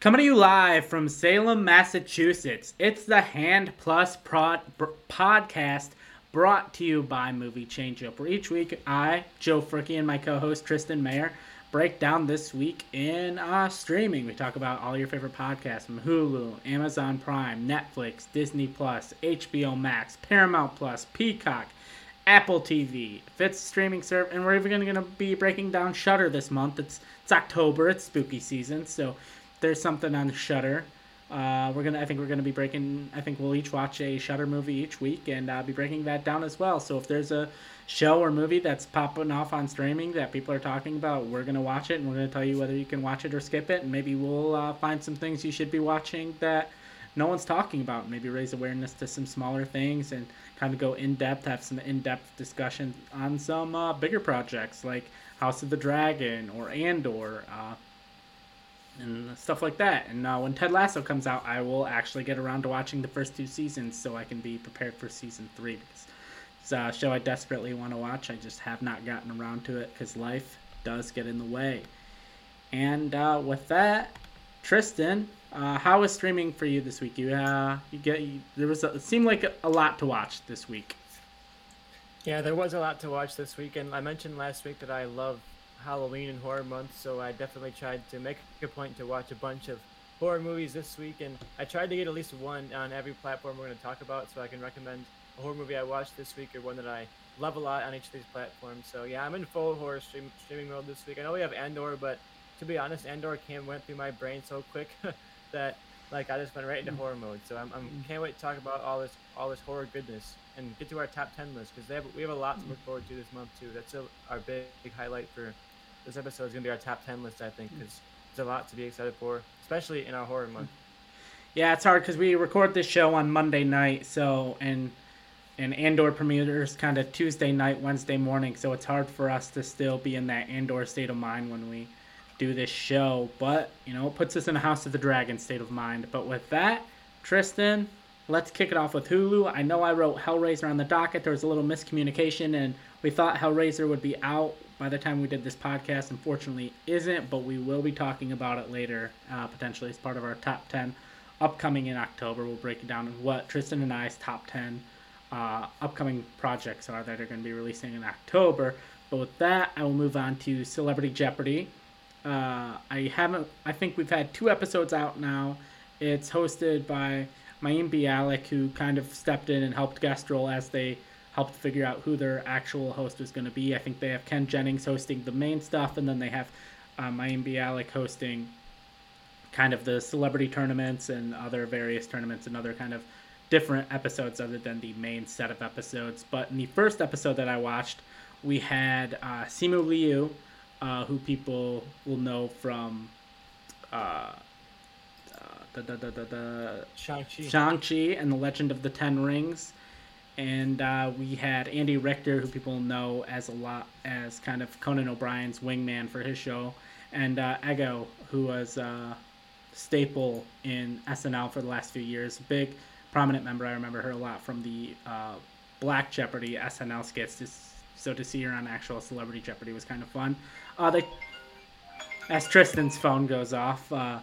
Coming to you live from Salem, Massachusetts. It's the Hand Plus Prod br- podcast brought to you by Movie Change Up, where each week I, Joe Fricke, and my co-host Tristan Mayer break down this week in uh, streaming. We talk about all your favorite podcasts from Hulu, Amazon Prime, Netflix, Disney Plus, HBO Max, Paramount Plus, Peacock, Apple TV, Fitz streaming service, and we're even going to be breaking down Shudder this month. It's it's October, it's spooky season, so there's something on Shudder. Uh, we're gonna. I think we're gonna be breaking. I think we'll each watch a Shudder movie each week, and uh, be breaking that down as well. So if there's a show or movie that's popping off on streaming that people are talking about, we're gonna watch it, and we're gonna tell you whether you can watch it or skip it, and maybe we'll uh, find some things you should be watching that no one's talking about. Maybe raise awareness to some smaller things and kind of go in depth, have some in depth discussion on some uh, bigger projects like House of the Dragon or Andor. And stuff like that. And uh, when Ted Lasso comes out, I will actually get around to watching the first two seasons so I can be prepared for season three. It's a show I desperately want to watch. I just have not gotten around to it because life does get in the way. And uh, with that, Tristan, uh, how was streaming for you this week? You uh, you get you, there was a, it seemed like a lot to watch this week. Yeah, there was a lot to watch this week, and I mentioned last week that I love Halloween and horror month, so I definitely tried to make a point to watch a bunch of horror movies this week, and I tried to get at least one on every platform we're going to talk about, so I can recommend a horror movie I watched this week or one that I love a lot on each of these platforms. So yeah, I'm in full horror stream, streaming mode this week. I know we have Andor, but to be honest, Andor came went through my brain so quick that like I just went right into mm. horror mode. So I'm, I'm mm. can't wait to talk about all this all this horror goodness and get to our top ten list because we have a lot to mm. look forward to this month too. That's a, our big, big highlight for this episode is gonna be our top ten list, I think, because there's a lot to be excited for, especially in our horror month. Yeah, it's hard because we record this show on Monday night, so and and Andor premieres kind of Tuesday night, Wednesday morning, so it's hard for us to still be in that Andor state of mind when we do this show. But you know, it puts us in a House of the Dragon state of mind. But with that, Tristan, let's kick it off with Hulu. I know I wrote Hellraiser on the docket. There was a little miscommunication, and we thought Hellraiser would be out by the time we did this podcast. Unfortunately, isn't, but we will be talking about it later, uh, potentially as part of our top 10 upcoming in October. We'll break it down what Tristan and I's top 10 uh, upcoming projects are that are going to be releasing in October. But with that, I will move on to Celebrity Jeopardy. Uh, I haven't. I think we've had two episodes out now. It's hosted by Mayim Bialik, who kind of stepped in and helped guest role as they helped figure out who their actual host was going to be. I think they have Ken Jennings hosting the main stuff, and then they have uh, Mayim Bialik hosting kind of the celebrity tournaments and other various tournaments and other kind of different episodes other than the main set of episodes. But in the first episode that I watched, we had uh, Simu Liu, uh, who people will know from uh, the, the, the, the, the Shang-Chi. Shang-Chi and the Legend of the Ten Rings and uh, we had Andy Richter, who people know as a lot as kind of Conan O'Brien's wingman for his show, and uh, Ego, who was a uh, staple in SNL for the last few years, big prominent member. I remember her a lot from the uh, Black Jeopardy SNL skits. So to see her on actual Celebrity Jeopardy was kind of fun. Uh, they, as Tristan's phone goes off, uh,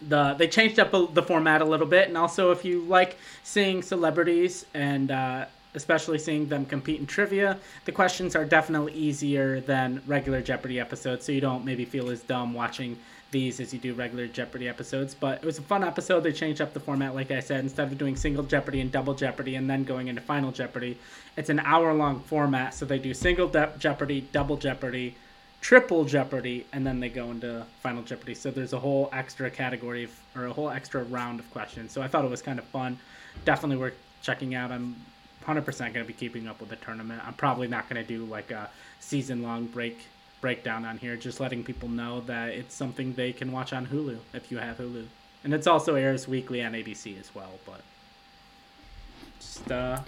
the they changed up the format a little bit, and also if you like seeing celebrities and uh, especially seeing them compete in trivia, the questions are definitely easier than regular Jeopardy episodes, so you don't maybe feel as dumb watching these as you do regular Jeopardy episodes. But it was a fun episode. They changed up the format, like I said, instead of doing single Jeopardy and double Jeopardy and then going into Final Jeopardy, it's an hour long format. So they do single de- Jeopardy, double Jeopardy triple Jeopardy, and then they go into Final Jeopardy. So there's a whole extra category of, or a whole extra round of questions. So I thought it was kind of fun. Definitely worth checking out. I'm 100% going to be keeping up with the tournament. I'm probably not going to do like a season long break breakdown on here, just letting people know that it's something they can watch on Hulu if you have Hulu. And it's also airs weekly on ABC as well, but just uh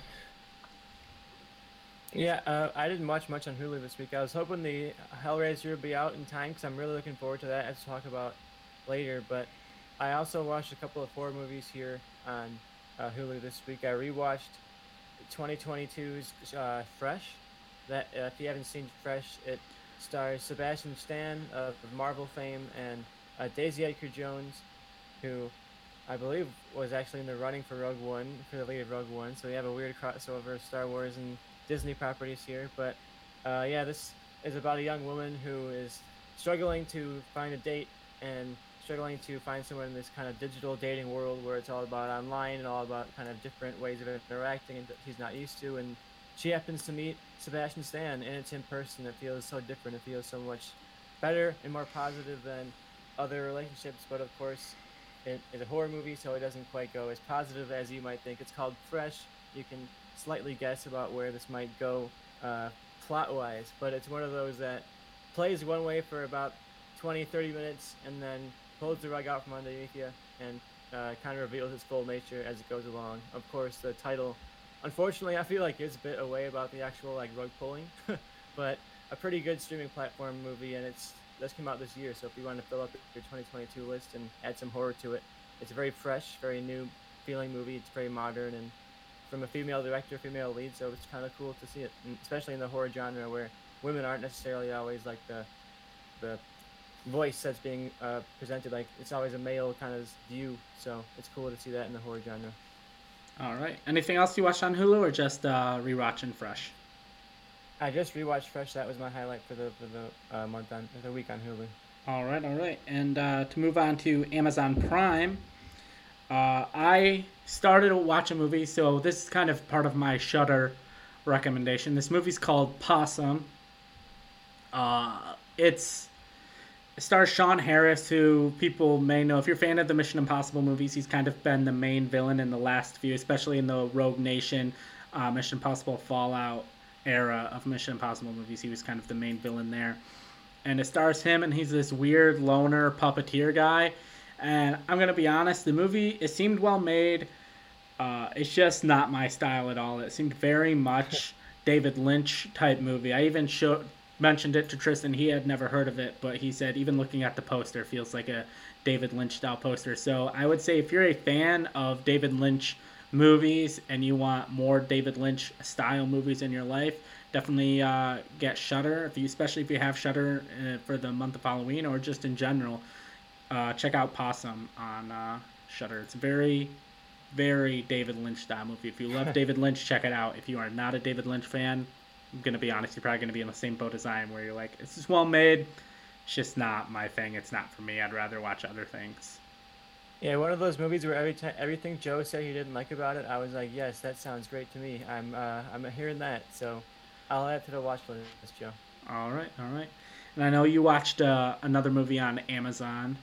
yeah, uh, I didn't watch much on Hulu this week. I was hoping the Hellraiser would be out in time because I'm really looking forward to that. As talk about later. But I also watched a couple of horror movies here on uh, Hulu this week. I rewatched 2022's uh, Fresh. That uh, if you haven't seen Fresh, it stars Sebastian Stan of Marvel fame and uh, Daisy Edgar Jones, who I believe was actually in the running for Rogue One for the lead of Rogue One. So we have a weird crossover of Star Wars and Disney properties here. But uh, yeah, this is about a young woman who is struggling to find a date and struggling to find someone in this kind of digital dating world where it's all about online and all about kind of different ways of interacting and that she's not used to. And she happens to meet Sebastian Stan, and it's in person. It feels so different. It feels so much better and more positive than other relationships. But of course, it is a horror movie, so it doesn't quite go as positive as you might think. It's called Fresh. You can slightly guess about where this might go uh, plot wise, but it's one of those that plays one way for about 20, 30 minutes and then pulls the rug out from underneath you and uh, kind of reveals its full nature as it goes along. Of course, the title, unfortunately, I feel like gives a bit away about the actual like rug pulling, but a pretty good streaming platform movie, and it's this came out this year. So if you want to fill up your 2022 list and add some horror to it, it's a very fresh, very new feeling movie. It's very modern and from a female director, female lead. So it's kind of cool to see it, and especially in the horror genre where women aren't necessarily always like the the voice that's being uh, presented. Like it's always a male kind of view. So it's cool to see that in the horror genre. All right. Anything else you watched on Hulu or just uh, rewatching Fresh? I just rewatched Fresh. That was my highlight for the for the uh, month on the week on Hulu. All right, all right. And uh, to move on to Amazon Prime, uh, I started to watch a movie. So this is kind of part of my Shudder recommendation. This movie's called Possum. Uh, it's it stars Sean Harris, who people may know if you're a fan of the Mission Impossible movies. He's kind of been the main villain in the last few, especially in the Rogue Nation, uh, Mission Impossible Fallout era of Mission Impossible movies. He was kind of the main villain there. And it stars him, and he's this weird loner puppeteer guy. And I'm gonna be honest, the movie it seemed well made. Uh, it's just not my style at all. It seemed very much David Lynch type movie. I even showed mentioned it to Tristan. He had never heard of it, but he said even looking at the poster feels like a David Lynch style poster. So I would say if you're a fan of David Lynch movies and you want more David Lynch style movies in your life, definitely uh, get Shudder. If you, especially if you have Shudder uh, for the month of Halloween or just in general, uh, check out Possum on uh, Shudder. It's very, very David Lynch style movie. If you love David Lynch, check it out. If you are not a David Lynch fan, I'm gonna be honest, you're probably gonna be in the same boat as I am, where you're like, it's just well made. It's just not my thing. It's not for me. I'd rather watch other things. Yeah, one of those movies where every time everything Joe said he didn't like about it, I was like, yes, that sounds great to me. I'm uh, I'm hearing that, so I'll add to the watch list, Joe. All right, all right. And I know you watched uh, another movie on Amazon.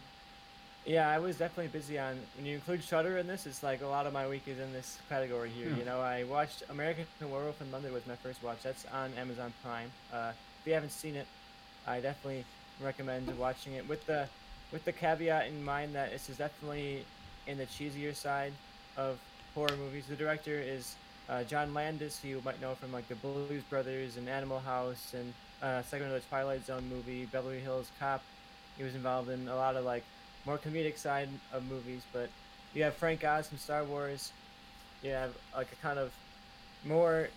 Yeah, I was definitely busy on. When you include Shudder in this, it's like a lot of my week is in this category here. Yeah. You know, I watched American Werewolf in London was my first watch. That's on Amazon Prime. Uh, if you haven't seen it, I definitely recommend watching it with the with the caveat in mind that this is definitely in the cheesier side of horror movies. The director is uh, John Landis, who you might know from like the Blues Brothers and Animal House and uh, second of the Twilight Zone movie, Beverly Hills Cop. He was involved in a lot of like more comedic side of movies, but you have Frank Oz from Star Wars. You have like a kind of more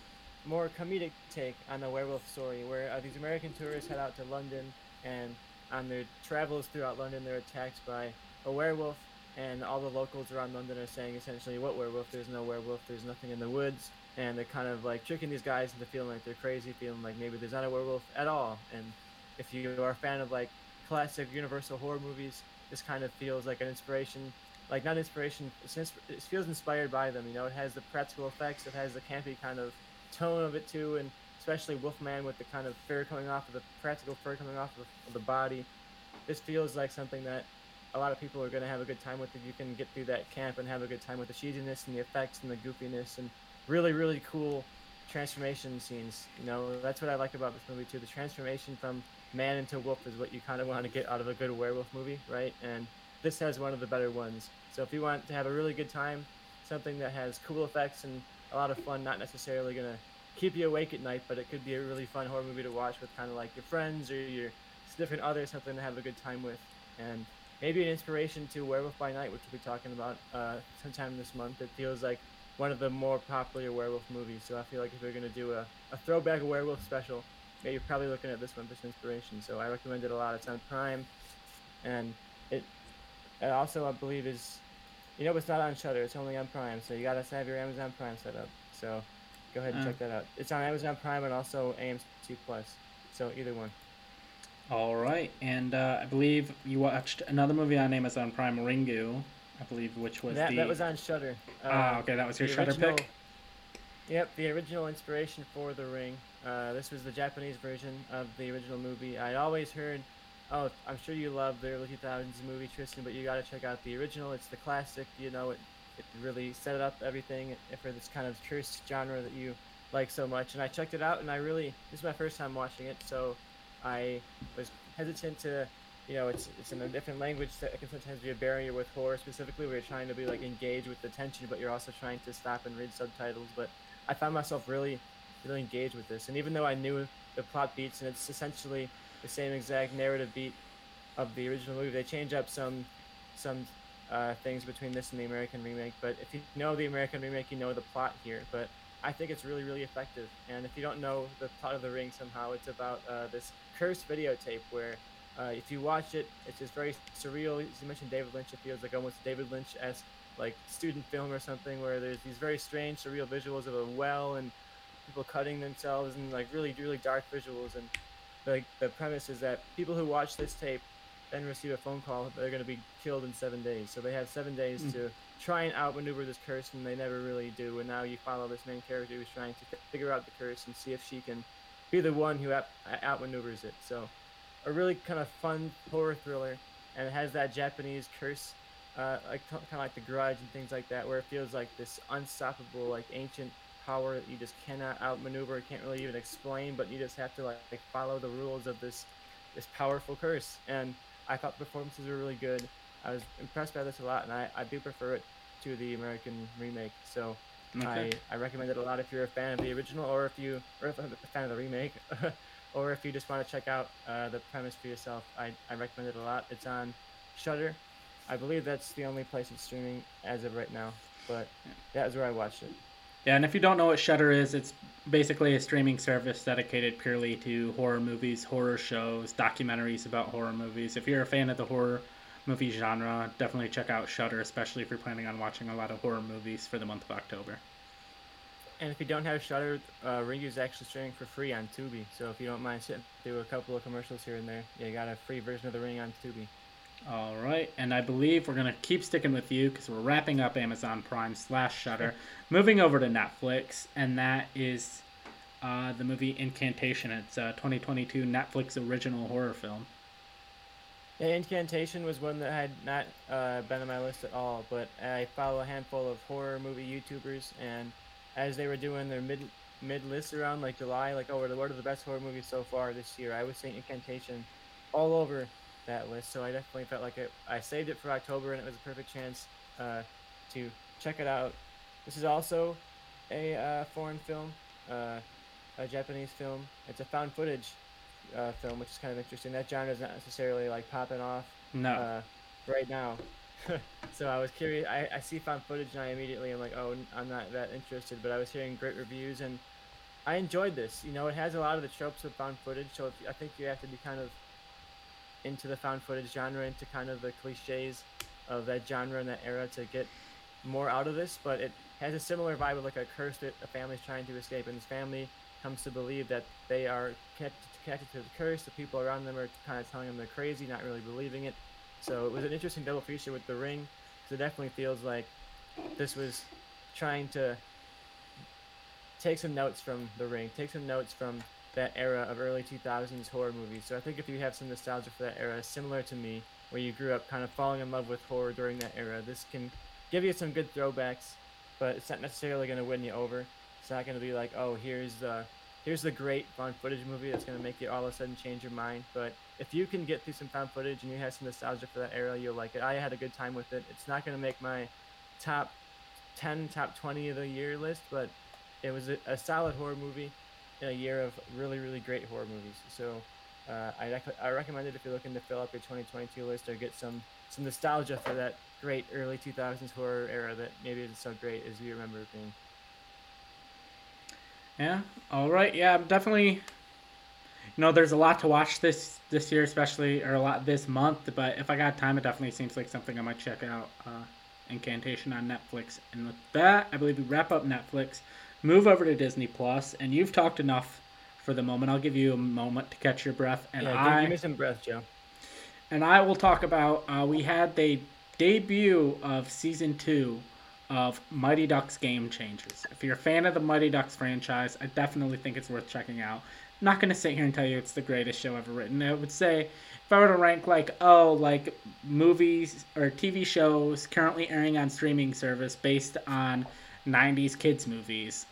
more comedic take on the werewolf story, where uh, these American tourists head out to London, and on their travels throughout London, they're attacked by a werewolf, and all the locals around London are saying essentially, "What werewolf? There's no werewolf. There's nothing in the woods." And they're kind of like tricking these guys into feeling like they're crazy, feeling like maybe there's not a werewolf at all. And if you are a fan of like classic Universal horror movies, this kind of feels like an inspiration like not inspiration insp- it feels inspired by them you know? It has the practical effects it has the campy kind of tone of it too and especially wolfman with the kind of fur coming off of the practical fur coming off of, of the body. This feels like something that a lot of people are going to have a good time with if you can get through that camp and have a good time with the cheesiness and the effects and the goofiness and really really cool transformation scenes you know? That's what i like about this movie too the transformation from man into wolf is what you kind of want to get out of a good werewolf movie, right? And this has one of the better ones. So if you want to have a really good time, something that has cool effects and a lot of fun, not necessarily gonna keep you awake at night, but it could be a really fun horror movie to watch with kind of like your friends or your different others, something to have a good time with, and maybe an inspiration to Werewolf by Night, which we'll be talking about uh, sometime this month. It feels like one of the more popular werewolf movies, so I feel like if we're gonna do a, a throwback werewolf special, yeah, you're probably looking at this one for some inspiration. So I recommend it a lot. It's on Prime, and it, it also I believe is, you know, it's not on Shudder. It's only on Prime. So you gotta have your Amazon Prime set up. So go ahead and Uh. check that out. It's on Amazon Prime and also AMC Plus. So either one. All right, and uh, I believe you watched another movie on Amazon Prime, Ringu. I believe which was that the that was on Shudder. ah okay that was your Shudder original- pick. Yep, the original inspiration for The Ring. Uh, this was the Japanese version of the original movie. I'd always heard, oh, I'm sure you love the early 2000s movie, Tristan, but you got to check out the original. It's the classic. You know, it, it really set up everything for this kind of cursed genre that you like so much. And I checked it out, and I really, this is my first time watching it, so I was hesitant to you know, it's it's in a different language that can sometimes be a barrier with horror specifically where you're trying to be like engaged with the tension, but you're also trying to stop and read subtitles. But I found myself really, really engaged with this. And even though I knew the plot beats and it's essentially the same exact narrative beat of the original movie, they change up some some uh, things between this and the American remake. But if you know the American remake, you know the plot here. But I think it's really, really effective. And if you don't know the plot of the ring somehow, it's about uh, this cursed videotape where uh, if you watch it, it's just very surreal. As you mentioned David Lynch, it feels like almost David Lynch-esque, like student film or something, where there's these very strange, surreal visuals of a well and people cutting themselves and like really, really dark visuals. And like the premise is that people who watch this tape then receive a phone call that they're going to be killed in seven days. So they have seven days Mm. to try and outmaneuver this curse, and they never really do. And now you follow this main character who's trying to figure out the curse and see if she can be the one who out- outmaneuvers it. So a really kind of fun horror thriller, and it has that Japanese curse, uh, like kind of like The Grudge and things like that, where it feels like this unstoppable, like ancient power that you just cannot outmaneuver, can't really even explain, but you just have to like, like follow the rules of this this powerful curse. And I thought the performances were really good. I was impressed by this a lot, and I, I do prefer it to the American remake. So Okay. I, I recommend it a lot if you're a fan of the original or if you or if I'm a fan of the remake or if you just want to check out uh, the premise for yourself. I, I recommend it a lot. It's on Shudder. I believe that's the only place it's streaming as of right now. But that is where I watched it. Yeah, and if you don't know what Shudder is, it's basically a streaming service dedicated purely to horror movies, horror shows, documentaries about horror movies. If you're a fan of the horror movie genre, definitely check out Shudder, especially if you're planning on watching a lot of horror movies for the month of October. And if you don't have Shudder, uh, Ringu is actually streaming for free on Tubi. So if you don't mind sitting through a couple of commercials here and there, you got a free version of The Ring on Tubi. All right, and I believe we're gonna keep sticking with you because we're wrapping up Amazon Prime slash Shutter, moving over to Netflix, and that is uh, the movie Incantation. It's a 2022 Netflix original horror film. Yeah, Incantation was one that had not uh, been on my list at all, but I follow a handful of horror movie YouTubers, and as they were doing their mid mid lists around like July, like oh, what are the best horror movies so far this year? I was seeing Incantation all over that list, so I definitely felt like it. I saved it for October, and it was a perfect chance uh, to check it out. This is also a uh, foreign film, uh, a Japanese film. It's a found footage uh, film, which is kind of interesting. That genre is not necessarily like popping off No, uh, right now. so I was curious. I, I see found footage and I immediately am like, oh, I'm not that interested. But I was hearing great reviews and I enjoyed this. You know, it has a lot of the tropes of found footage. So if, I think you have to be kind of into the found footage genre, into kind of the cliches of that genre and that era to get more out of this. But it has a similar vibe of like a curse that a family's trying to escape, and this family comes to believe that they are connected, connected to the curse. The people around them are kind of telling them they're crazy, not really believing it. So it was an interesting double feature with The Ring, because it definitely feels like this was trying to take some notes from The Ring, take some notes from that era of early 2000s horror movies. So I think if you have some nostalgia for that era, similar to me, where you grew up kind of falling in love with horror during that era, this can give you some good throwbacks, but it's not necessarily going to win you over. It's not going to be like, oh, here's the here's the great found footage movie that's going to make you all of a sudden change your mind. But if you can get through some found footage and you have some nostalgia for that era, you'll like it. I had a good time with it. It's not going to make my top 10, top 20 of the year list, but it was a, a solid horror movie a year of really, really great horror movies. So uh, I, rec- I recommend it if you're looking to fill up your 2022 list or get some, some nostalgia for that great early 2000s horror era that maybe isn't so great as we remember it being. Yeah. All right. Yeah, I'm definitely. you know, there's a lot to watch this this year, especially or a lot this month. But if I got time, it definitely seems like something I might check out. Uh, Incantation on Netflix. And with that, I believe we wrap up Netflix, move over to Disney Plus, and you've talked enough for the moment. I'll give you a moment to catch your breath, and yeah, I give me some breath, Joe. and I will talk about. Uh, we had the debut of season two of Mighty Ducks Game Changers. If you're a fan of the Mighty Ducks franchise, I definitely think it's worth checking out. I'm not gonna sit here and tell you it's the greatest show ever written. I would say if I were to rank like oh like movies or TV shows currently airing on streaming service based on 90s kids movies,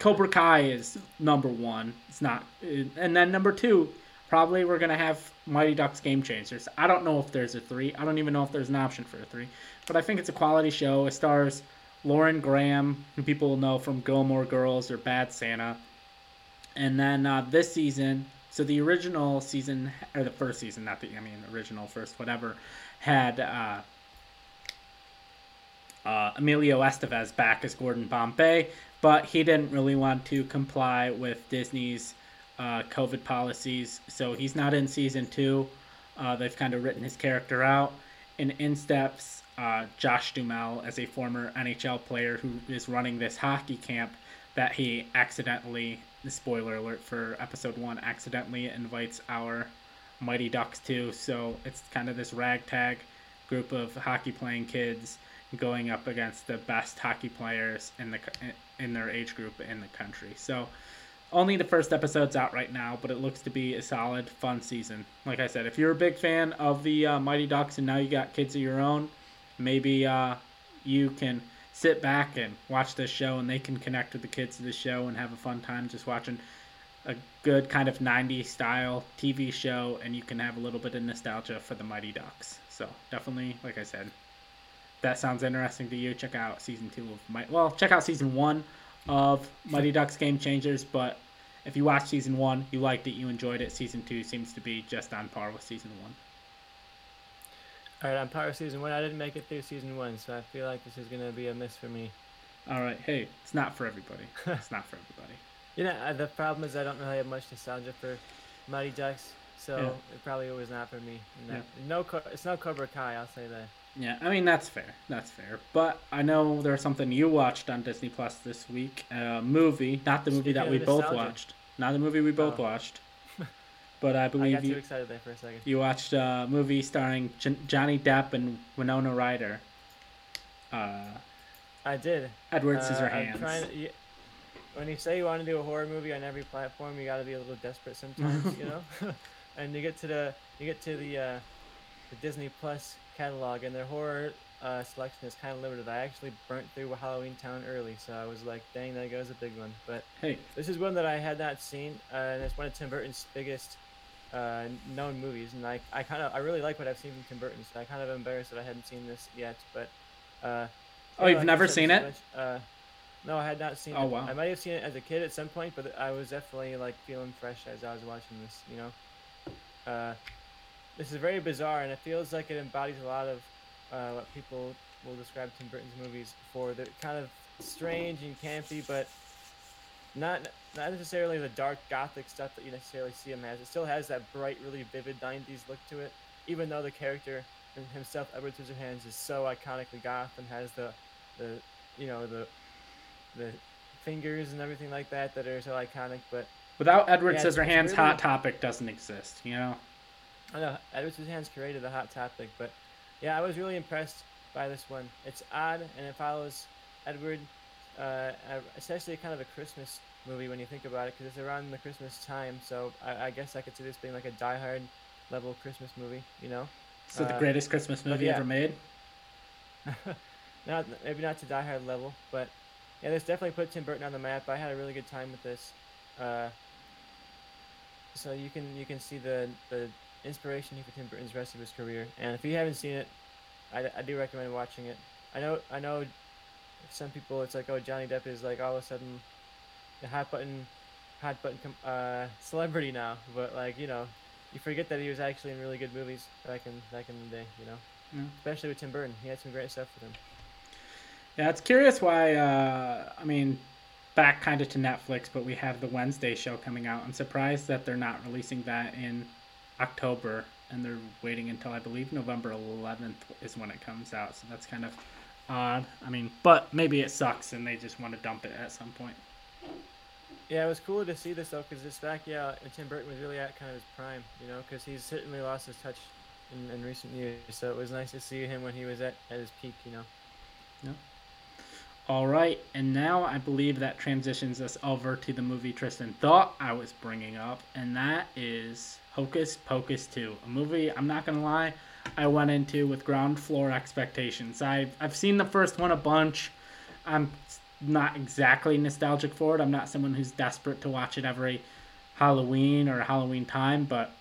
Cobra Kai is number one. It's not, and then number two, probably we're gonna have Mighty Ducks Game Changers. I don't know if there's a three. I don't even know if there's an option for a three, but I think it's a quality show. It stars Lauren Graham, who people will know from Gilmore Girls or Bad Santa, and then uh, this season. So the original season, or the first season, not the I mean original first, whatever, had uh, uh, Emilio Estevez back as Gordon Bombay, but he didn't really want to comply with Disney's uh, COVID policies, so he's not in season two. Uh, they've kind of written his character out. And in steps uh, Josh Duhamel as a former NHL player who is running this hockey camp that he accidentally, spoiler alert for episode one, accidentally invites our Mighty Ducks to. So it's kind of this ragtag group of hockey playing kids going up against the best hockey players in the in their age group in the country. So only the first episode's out right now, but it looks to be a solid, fun season. Like I said, if you're a big fan of the uh, Mighty Ducks and now you got kids of your own, maybe uh, you can sit back and watch this show and they can connect with the kids of the show and have a fun time just watching a good kind of 90s style TV show and you can have a little bit of nostalgia for the Mighty Ducks. So definitely, like I said, that sounds interesting to you, check out season two of my well, check out season one of Mighty Ducks Game Changers, but if you watched season one, you liked it, you enjoyed it. Season two seems to be just on par with season one. All right, on par with season one. I didn't make it through season one, so I feel like this is gonna be a miss for me. All right, hey, it's not for everybody. it's not for everybody. You know, uh, the problem is I don't really have much nostalgia for Mighty Ducks, so yeah. it probably was not for me. Yeah. No, it's no Cobra Kai. I'll say that. Yeah, I mean that's fair. That's fair. But I know there's something you watched on Disney Plus this week. A movie, not the movie Speaking that we both watched. Not the movie we both oh. watched. But I believe I got you, too excited there for a second. You watched a movie starring J- Johnny Depp and Winona Ryder. Uh, I did. Edward uh, Scissorhands. To, when you say you want to do a horror movie on every platform, you got to be a little desperate sometimes, you know. and you get to the you get to the uh, the Disney Plus catalog, and their horror uh, selection is kind of limited. I actually burnt through Halloween Town early, so I was like, dang, that goes a big one. But hey, this is one that I had not seen, uh, and it's one of Tim Burton's biggest uh, known movies. And I, I kind of, I really like what I've seen from Tim Burton, so I kind of embarrassed that I hadn't seen this yet. But uh, oh, you've like never seen it? Uh, no, I had not seen oh, it. wow. I might have seen it as a kid at some point, but I was definitely like feeling fresh as I was watching this. You know. This is very bizarre, and it feels like it embodies a lot of uh, what people will describe Tim Burton's movies for. They're kind of strange and campy, but not not necessarily the dark gothic stuff that you necessarily see him as. It still has that bright, really vivid '90s look to it, even though the character himself, Edward Scissorhands, is so iconically goth and has the the you know the the fingers and everything like that that are so iconic. But without Edward yeah, Scissorhands, really, Hot Topic doesn't exist. You know. I know Edward Scissorhands created the Hot Topic, but yeah, I was really impressed by this one. It's odd and it follows Edward, uh, essentially kind of a Christmas movie when you think about it, because it's around the Christmas time. So I, I, guess I could see this being like a Die Hard level Christmas movie, you know? So the uh, greatest Christmas movie yeah. ever made. not maybe not to Die Hard level, but yeah, this definitely put Tim Burton on the map. I had a really good time with this. Uh, so you can you can see the the inspiration for Tim Burton's rest of his career. And if you haven't seen it, I, I do recommend watching it. I know I know some people it's like oh Johnny Depp is like all of a sudden the hot button hot button uh, celebrity now, but like you know you forget that he was actually in really good movies back in back in the day, you know, mm. especially with Tim Burton. He had some great stuff with him. Yeah, it's curious why. Uh, I mean, back kind of to Netflix, but we have the Wednesday show coming out. I'm surprised that they're not releasing that in October and they're waiting until I believe November 11th is when it comes out. So that's kind of odd. I mean, but maybe it sucks and they just want to dump it at some point. Yeah, it was cool to see this though, because this back, yeah, Tim Burton was really at kind of his prime, you know, because he's certainly lost his touch in, in recent years. So it was nice to see him when he was at, at his peak, you know. Yeah. All right, and now I believe that transitions us over to the movie Tristan thought I was bringing up, and that is Hocus Pocus 2, a movie I'm not gonna lie, I went into with ground floor expectations. I've I've seen the first one a bunch. I'm not exactly nostalgic for it. I'm not someone who's desperate to watch it every Halloween or Halloween time, but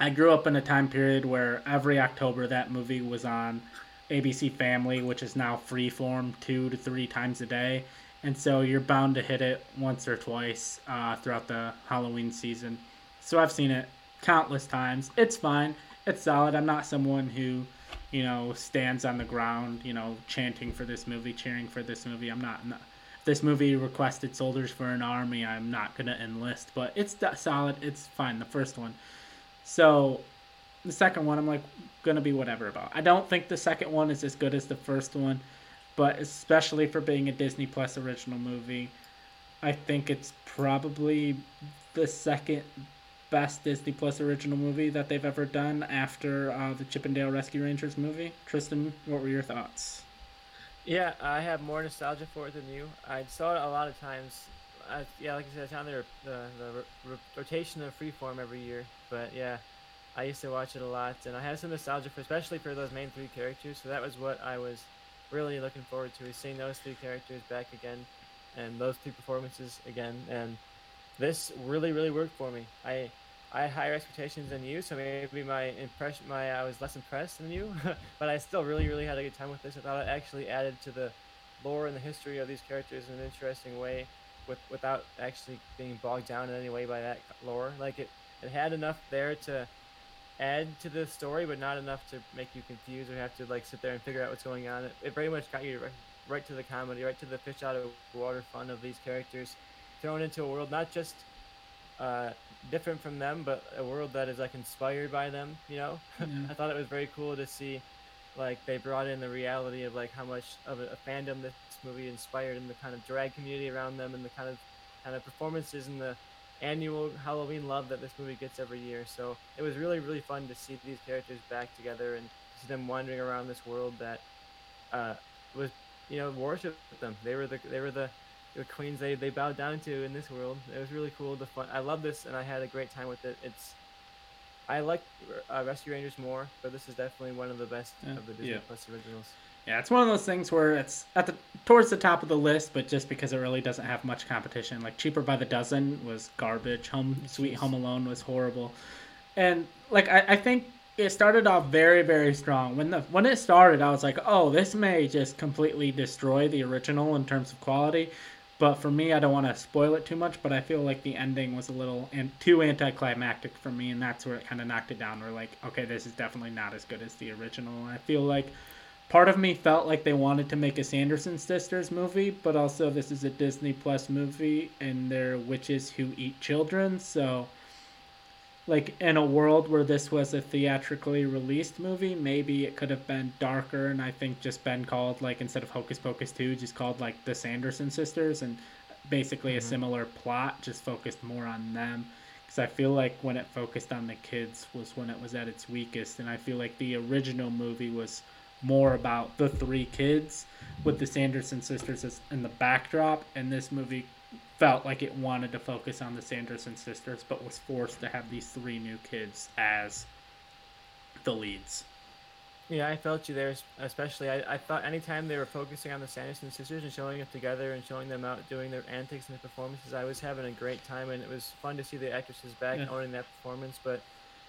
I grew up in a time period where every October that movie was on ABC Family, which is now freeform two to three times a day. And so you're bound to hit it once or twice uh, throughout the Halloween season. So I've seen it countless times. It's fine. It's solid. I'm not someone who, you know, stands on the ground, you know, chanting for this movie, cheering for this movie. I'm not. not this movie requested soldiers for an army. I'm not gonna enlist, but it's solid. It's fine. The first one. So the second one, I'm like gonna be whatever about. I don't think the second one is as good as the first one, but especially for being a Disney Plus original movie, I think it's probably the second best Disney Plus original movie that they've ever done after uh, the Chip 'n Dale Rescue Rangers movie. Tristan, what were your thoughts? Yeah, I have more nostalgia for it than you. I saw it a lot of times. I, yeah, like I said, it's on the, the, the rotation of Freeform every year. But yeah, I used to watch it a lot, and I have some nostalgia for, especially for those main three characters. So that was what I was really looking forward to, is seeing those three characters back again, and those three performances again. And this really, really worked for me. I I had higher expectations than you, so maybe my impression, my I was less impressed than you, but I still really, really had a good time with this. I thought it actually added to the lore and the history of these characters in an interesting way, with without actually being bogged down in any way by that lore. Like it, it had enough there to add to the story, but not enough to make you confused or have to like sit there and figure out what's going on. It, it very much got you right, right to the comedy, right to the fish out of water fun of these characters, thrown into a world not just uh, different from them, but a world that is like inspired by them. You know, yeah. I thought it was very cool to see, like they brought in the reality of like how much of a, a fandom this movie inspired, and the kind of drag community around them, and the kind of kind of performances and the annual Halloween love that this movie gets every year. So it was really really fun to see these characters back together and see them wandering around this world that uh, was you know worshipped them. They were the they were the the queens they, they bowed down to in this world. It was really cool. The fun. I love this, and I had a great time with it. It's I like uh, Rescue Rangers more, but this is definitely one of the best yeah. of the Disney yeah. Plus originals. Yeah, it's one of those things where it's at the towards the top of the list, but just because it really doesn't have much competition. Like Cheaper by the Dozen was garbage. Home Sweet Home Alone was horrible, and like I, I think it started off very very strong. When the when it started, I was like, oh, this may just completely destroy the original in terms of quality. But for me, I don't want to spoil it too much, but I feel like the ending was a little and too anticlimactic for me, and that's where it kind of knocked it down. We're like, okay, this is definitely not as good as the original. And I feel like part of me felt like they wanted to make a Sanderson sisters movie, but also this is a Disney Plus movie, and they're witches who eat children, so like in a world where this was a theatrically released movie, maybe it could have been darker and I think just been called like instead of Hocus Pocus 2, just called like the Sanderson sisters and basically mm-hmm. a similar plot, just focused more on them. Because I feel like when it focused on the kids was when it was at its weakest, and I feel like the original movie was more about the three kids with the Sanderson sisters as in the backdrop, and this movie felt like it wanted to focus on the Sanderson sisters, but was forced to have these three new kids as the leads. Yeah, I felt you there, especially. I, I thought anytime they were focusing on the Sanderson sisters and showing it together and showing them out doing their antics and their performances, I was having a great time, and it was fun to see the actresses back yeah. owning that performance. But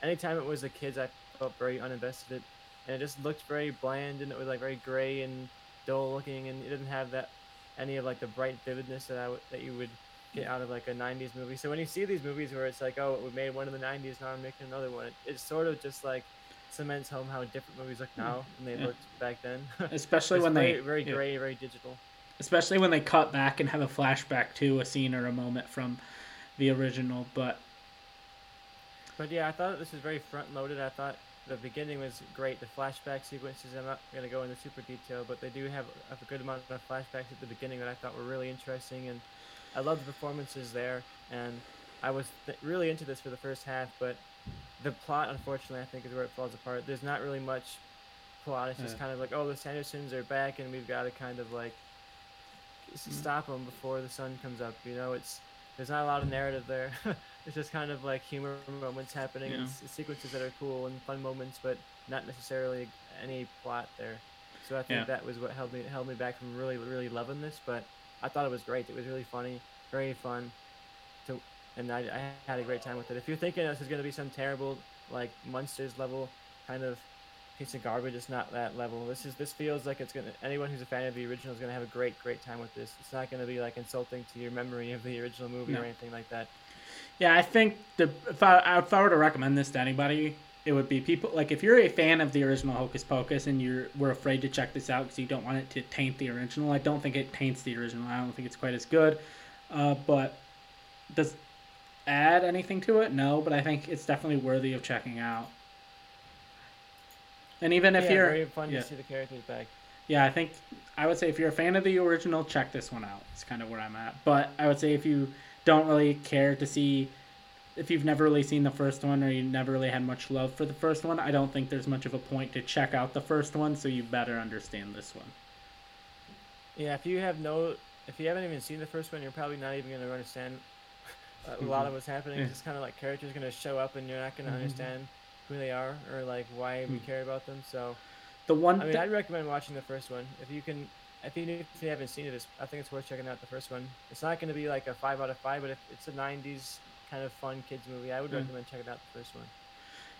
anytime it was the kids, I felt very uninvested, and it just looked very bland, and it was like very gray and dull looking, and it didn't have that any of like the bright vividness that I w- that you would get out of like a 90s movie. So when you see these movies where it's like, oh, we made one in the 90s, now I'm making another one, it, it's sort of just like cements home how different movies look now hmm. than they yeah. looked back then. Especially when very, they very gray, yeah. very digital. especially when they cut back and have a flashback to a scene or a moment from the original. But but yeah, I thought this was very front loaded. I thought the beginning was great. The flashback sequences, I'm not going to go into super detail, but they do have a good amount of flashbacks at the beginning that I thought were really interesting. And I loved the performances there. And I was th- really into this for the first half, but the plot, unfortunately, I think is where it falls apart. There's not really much plot. It's just kind of like, oh, the Sandersons are back, and we've got to kind of like mm-hmm. stop them before the sun comes up. You know, it's there's not a lot of narrative there. it's just kind of like humor moments happening, yeah. sequences that are cool and fun moments, but not necessarily any plot there. So I think yeah. that was what held me held me back from really really loving this. But I thought it was great. It was really funny, very fun. To, and I, I had a great time with it. If you're thinking this is going to be some terrible like monsters level kind of piece of garbage. It's not that level. This is this feels like it's gonna. Anyone who's a fan of the original is gonna have a great great time with this. It's not gonna be like insulting to your memory of the original movie no. or anything like that. Yeah, I think the if I if I were to recommend this to anybody, it would be people like if you're a fan of the original Hocus Pocus and you're we're afraid to check this out because you don't want it to taint the original. I don't think it taints the original. I don't think it's quite as good, uh, but does add anything to it? No, but I think it's definitely worthy of checking out. And even if yeah, you're very fun yeah. to see the characters back. Yeah, I think I would say if you're a fan of the original, check this one out. It's kind of where I'm at. But I would say if you don't really care to see, if you've never really seen the first one or you never really had much love for the first one, I don't think there's much of a point to check out the first one. So you better understand this one. Yeah, if you have no, if you haven't even seen the first one, you're probably not even going to understand a mm-hmm. lot of what's happening. Yeah. It's kind of like characters going to show up and you're not going to mm-hmm. understand who they are or like why we hmm. care about them. So the one I mean, th- I'd recommend watching the first one if you can. If you if you haven't seen it, I think it's worth checking out the first one. It's not going to be like a five out of five, but if it's a '90s kind of fun kids movie, I would mm. recommend checking out the first one.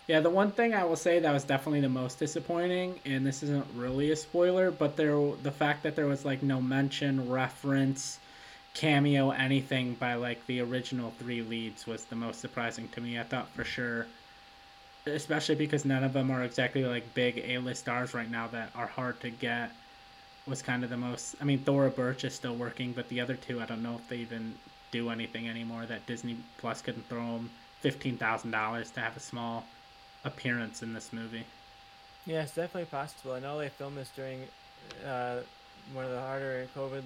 Yeah, the one thing I will say that was definitely the most disappointing, and this isn't really a spoiler, but there the fact that there was like no mention, reference, cameo, anything by like the original three leads was the most surprising to me. I thought for sure especially because none of them are exactly like big A-list stars right now that are hard to get. Was kind of the most. I mean, Thora Birch is still working, but the other two, I don't know if they even do anything anymore. That Disney Plus couldn't throw them fifteen thousand dollars to have a small appearance in this movie. Yeah, it's definitely possible. I know they filmed this during uh, one of the harder COVID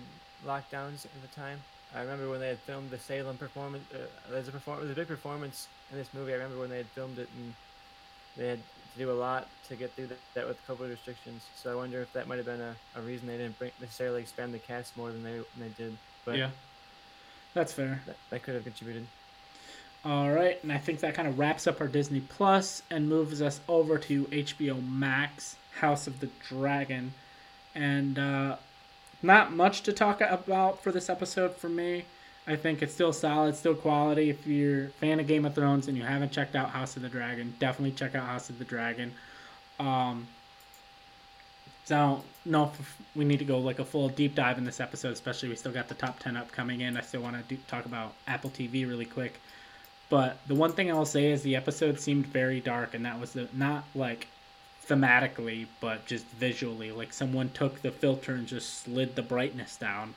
lockdowns at the time. I remember when they had filmed the Salem performance. Uh, there's a perform- there's a big performance in this movie. I remember when they had filmed it in they had to do a lot to get through that with COVID restrictions. So I wonder if that might have been a, a reason they didn't bring, necessarily expand the cast more than they than they did. But yeah, that's fair. That, that could have contributed. All right, and I think that kind of wraps up our Disney Plus and moves us over to HBO Max, House of the Dragon, and uh, not much to talk about for this episode for me. I think it's still solid, still quality. If you're a fan of Game of Thrones and you haven't checked out House of the Dragon, definitely check out House of the Dragon. Um, so I don't know if we need to go like a full deep dive in this episode, especially we still got the top 10 upcoming in. I still want to talk about Apple TV really quick. But the one thing I'll say is the episode seemed very dark, and that was the, not like thematically, but just visually. Like someone took the filter and just slid the brightness down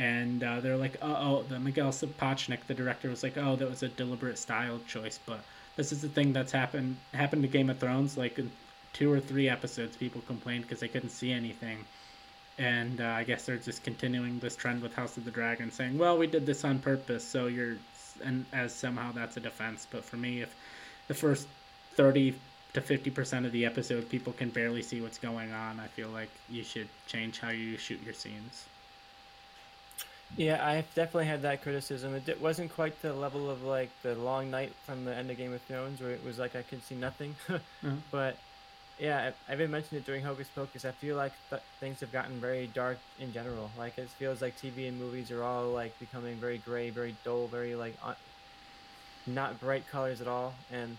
and uh, they're like, oh, oh, the Miguel Sapochnik, the director, was like, oh, that was a deliberate style choice. But this is the thing that's happened happened to Game of Thrones. Like in two or three episodes, people complained because they couldn't see anything, and uh, I guess they're just continuing this trend with House of the Dragon, saying, well, we did this on purpose, so you're, and as somehow that's a defense. But for me, if the first thirty to 50% of the episode people can barely see what's going on i feel like you should change how you shoot your scenes yeah, I've definitely had that criticism. It wasn't quite the level of like the long night from the end of Game of Thrones, where it was like I could see nothing. mm-hmm. But yeah, I, have even mentioned it during Hocus Pocus. I feel like th- things have gotten very dark in general. Like it feels like TV and movies are all like becoming very gray, very dull, very like un- not bright colors at all. And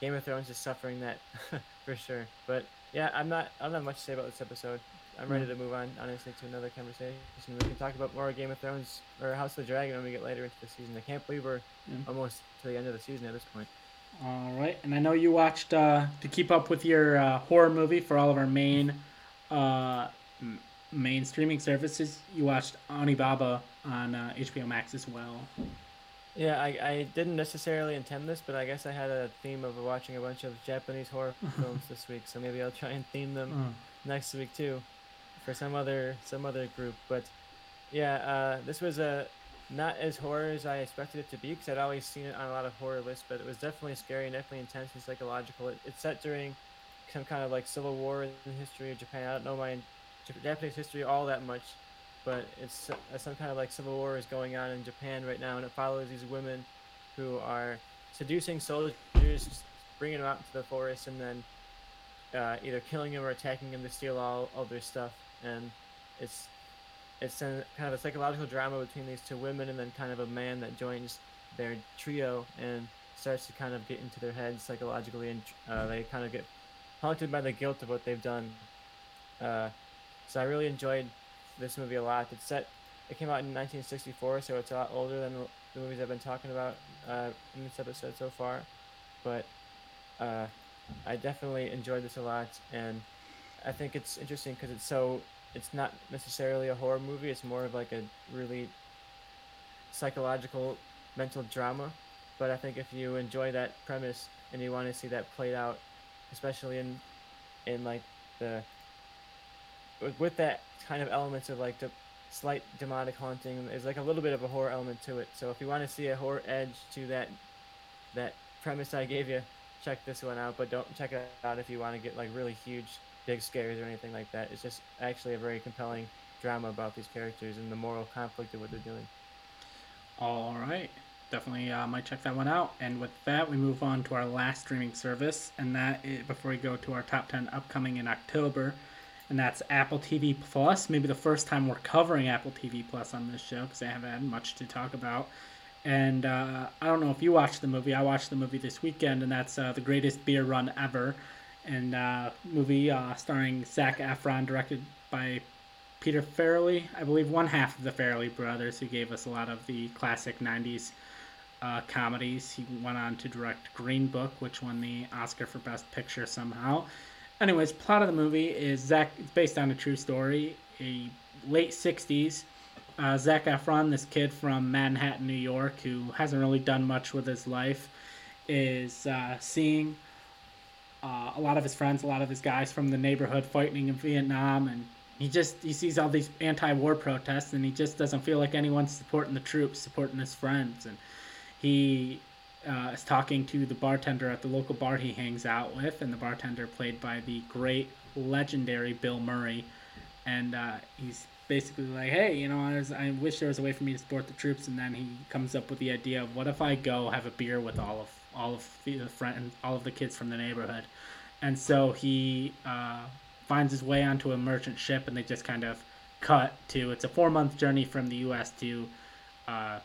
Game of Thrones is suffering that for sure. But yeah, I'm not. I don't have much to say about this episode. I'm ready to move on, honestly, to another conversation. We can talk about more Game of Thrones or House of the Dragon when we get later into the season. I can't believe we're yeah. almost to the end of the season at this point. All right, and I know you watched uh, to keep up with your uh, horror movie for all of our main uh, main streaming services. You watched Onibaba on uh, HBO Max as well. Yeah, I, I didn't necessarily intend this, but I guess I had a theme of watching a bunch of Japanese horror films this week, so maybe I'll try and theme them Mm. next week too, for some other some other group. But yeah, uh, this was a not as horror as I expected it to be, because I'd always seen it on a lot of horror lists, but it was definitely scary and definitely intense and psychological. It, it's set during some kind of like civil war in the history of Japan. I don't know my Japanese history all that much, but it's uh, some kind of like civil war is going on in Japan right now, and it follows these women who are seducing soldiers, bringing them out into the forest, and then uh, either killing them or attacking them to steal all of their stuff. And it's it's a, kind of a psychological drama between these two women, and then kind of a man that joins their trio and starts to kind of get into their heads psychologically, and uh, they kind of get haunted by the guilt of what they've done. Uh, so I really enjoyed this movie a lot. It's set. It came out in 1964, so it's a lot older than the movies I've been talking about uh, in this episode so far. But uh, I definitely enjoyed this a lot, and I think it's interesting because it's so. It's not necessarily a horror movie. It's more of like a really psychological, mental drama. But I think if you enjoy that premise and you want to see that played out, especially in, in like the with, with that kind of elements of like the slight demonic haunting there's like a little bit of a horror element to it so if you want to see a horror edge to that that premise i gave you check this one out but don't check it out if you want to get like really huge big scares or anything like that it's just actually a very compelling drama about these characters and the moral conflict of what they're doing All right. Definitely uh, might check that one out. And with that, we move on to our last streaming service, and that is before we go to our top 10 upcoming in October, and that's Apple TV Plus. Maybe the first time we're covering Apple TV Plus on this show because I haven't had much to talk about. And uh, I don't know if you watched the movie. I watched the movie this weekend, and that's uh, the greatest beer run ever. And uh, movie uh, starring Zac Efron, directed by Peter Farrelly, I believe one half of the Farrelly brothers, who gave us a lot of the classic '90s uh, comedies. He went on to direct Green Book, which won the Oscar for Best Picture somehow. Anyways, plot of the movie is Zach. It's based on a true story. A late '60s, uh, Zac Efron, this kid from Manhattan, New York, who hasn't really done much with his life, is uh, seeing uh, a lot of his friends, a lot of his guys from the neighborhood fighting in Vietnam, and he just he sees all these anti-war protests, and he just doesn't feel like anyone's supporting the troops, supporting his friends, and he uh, is talking to the bartender at the local bar he hangs out with, and the bartender played by the great, legendary Bill Murray, and uh, he's basically like, hey, you know, I, was, I wish there was a way for me to support the troops, and then he comes up with the idea of what if I go have a beer with all of all of the friend, all of the kids from the neighborhood, and so he uh, finds his way onto a merchant ship, and they just kind of cut to it's a four month journey from the U.S. to uh,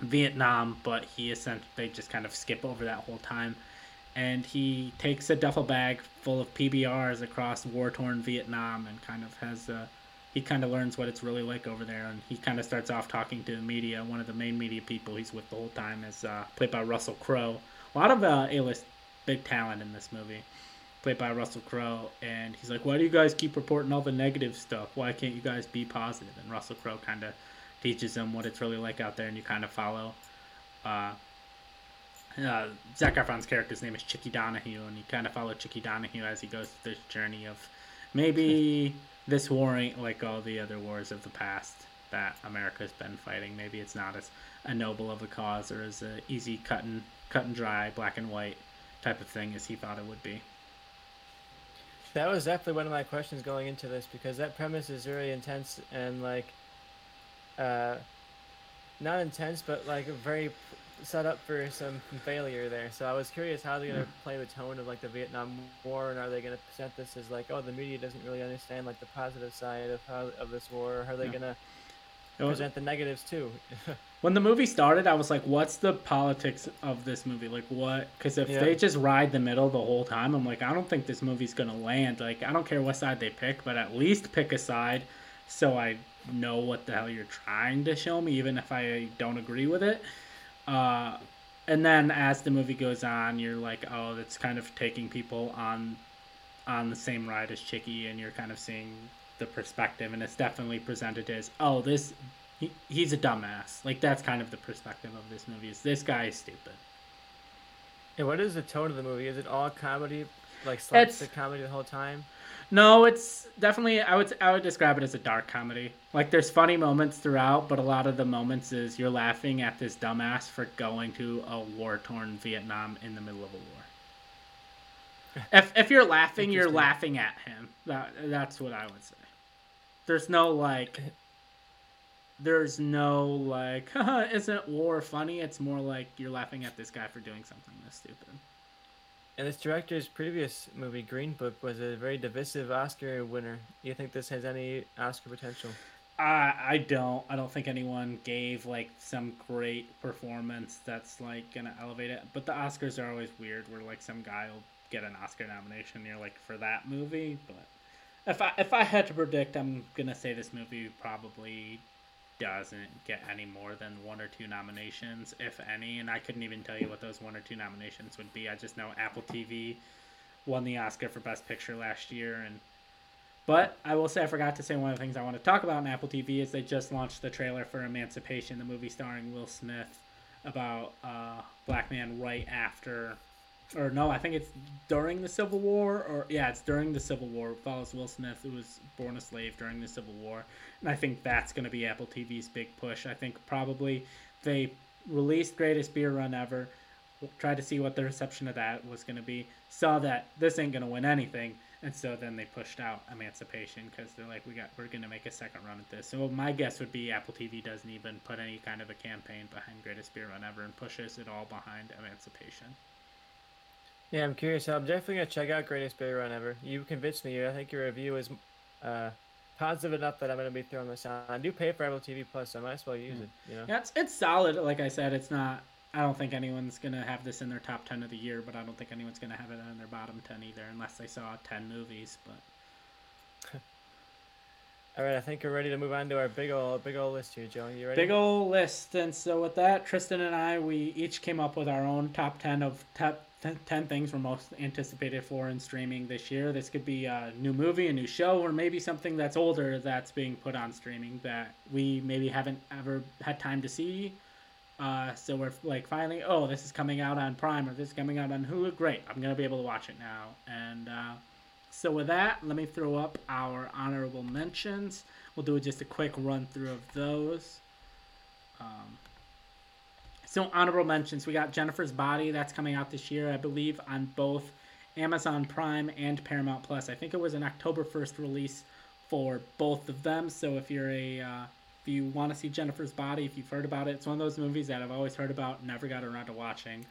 Vietnam, but he essentially they just kind of skip over that whole time, and he takes a duffel bag full of PBRs across war torn Vietnam, and kind of has a he kind of learns what it's really like over there, and he kind of starts off talking to the media. One of the main media people he's with the whole time is uh, played by Russell Crowe. A lot of uh, A-list big talent in this movie, played by Russell Crowe, and he's like, "Why do you guys keep reporting all the negative stuff? Why can't you guys be positive?" And Russell Crowe kind of teaches them what it's really like out there, and you kind of follow. Uh, uh, Zac Efron's character's name is Chicky Donahue, and you kind of follow Chicky Donahue as he goes through this journey of maybe this war ain't like all the other wars of the past that America's been fighting. Maybe it's not as a noble of a cause or as a easy cut and cut and dry, black and white type of thing as he thought it would be. That was definitely one of my questions going into this because that premise is very intense and like, uh, not intense, but like a very set up for some failure there. So I was curious how they're gonna hmm. play the tone of like the Vietnam War, and are they gonna present this as like, oh, the media doesn't really understand like the positive side of how of this war, or are they Yeah. gonna was- present the negatives too? when the movie started, I was like, "What's the politics of this movie? Like, what?" Because if Yeah. they just ride the middle the whole time, I'm like, I don't think this movie's gonna land. Like, I don't care what side they pick, but at least pick a side, so I know what the hell you're trying to show me, even if I don't agree with it. Uh, and then as the movie goes on, you're like, oh, that's kind of taking people on on the same ride as Chicky, and you're kind of seeing the perspective, and it's definitely presented as, oh, this he, he's a dumbass. Like that's kind of the perspective of this movie. Is this guy is stupid. And what is the tone of the movie? Is it all comedy, like slapstick comedy the whole time? No, it's definitely I would I would describe it as a dark comedy. Like there's funny moments throughout, but a lot of the moments is you're laughing at this dumbass for going to a war torn Vietnam in the middle of a war. if if you're laughing, you're laughing at him. That that's what I would say. There's no like there's no like isn't war funny? It's more like you're laughing at this guy for doing something this stupid. And this director's previous movie, Green Book, was a very divisive Oscar winner. Do you think this has any Oscar potential? I I don't. I don't think anyone gave like some great performance that's like gonna elevate it. But the Oscars are always weird, where like some guy will get an Oscar nomination, you're like for that movie. But if I if I had to predict, I'm gonna say this movie probably doesn't get any more than one or two nominations, if any. And I couldn't even tell you what those one or two nominations would be. I just know Apple TV won the Oscar for Best Picture last year, and but I will say I forgot to say one of the things I want to talk about in Apple TV is they just launched the trailer for Emancipation, the movie starring Will Smith about uh, black man right after or no, I think it's during the Civil War, or yeah, it's during the Civil War. Follows Will Smith, who was born a slave during the Civil War, and I think that's going to be Apple TV's big push. I think probably they released Greatest Beer Run Ever, tried to see what the reception of that was going to be, saw that this ain't going to win anything, and so then they pushed out Emancipation because they're like, we got, we're going to make a second run at this. So my guess would be Apple TV doesn't even put any kind of a campaign behind Greatest Beer Run Ever and pushes it all behind Emancipation. Yeah, I'm curious. I'm definitely gonna check out Greatest Beer Run Ever. You convinced me. I think your review is uh, positive enough that I'm gonna be throwing this on. I do pay for Apple TV Plus, so I might as well use mm. it. You know. Yeah, it's it's solid. Like I said, it's not. I don't think anyone's gonna have this in their top ten of the year, but I don't think anyone's gonna have it in their bottom ten either, unless they saw ten movies. But. All right, I think we're ready to move on to our big old big old list here, Joe. You ready? Big old list, and so with that, Tristan and I, we each came up with our own top ten of top 10 things we're most anticipated for in streaming this year. This could be a new movie, a new show, or maybe something that's older that's being put on streaming that we maybe haven't ever had time to see. Uh, so we're like finally, oh, this is coming out on Prime or this is coming out on Hulu. Great, I'm gonna be able to watch it now. And uh, so with that, let me throw up our honorable mentions. We'll do just a quick run through of those. Um, so honorable mentions, we got Jennifer's Body that's coming out this year, I believe, on both Amazon Prime and Paramount Plus. I think it was an October 1st release for both of them. So if you're a uh, if you want to see Jennifer's Body, if you've heard about it, it's one of those movies that I've always heard about, never got around to watching.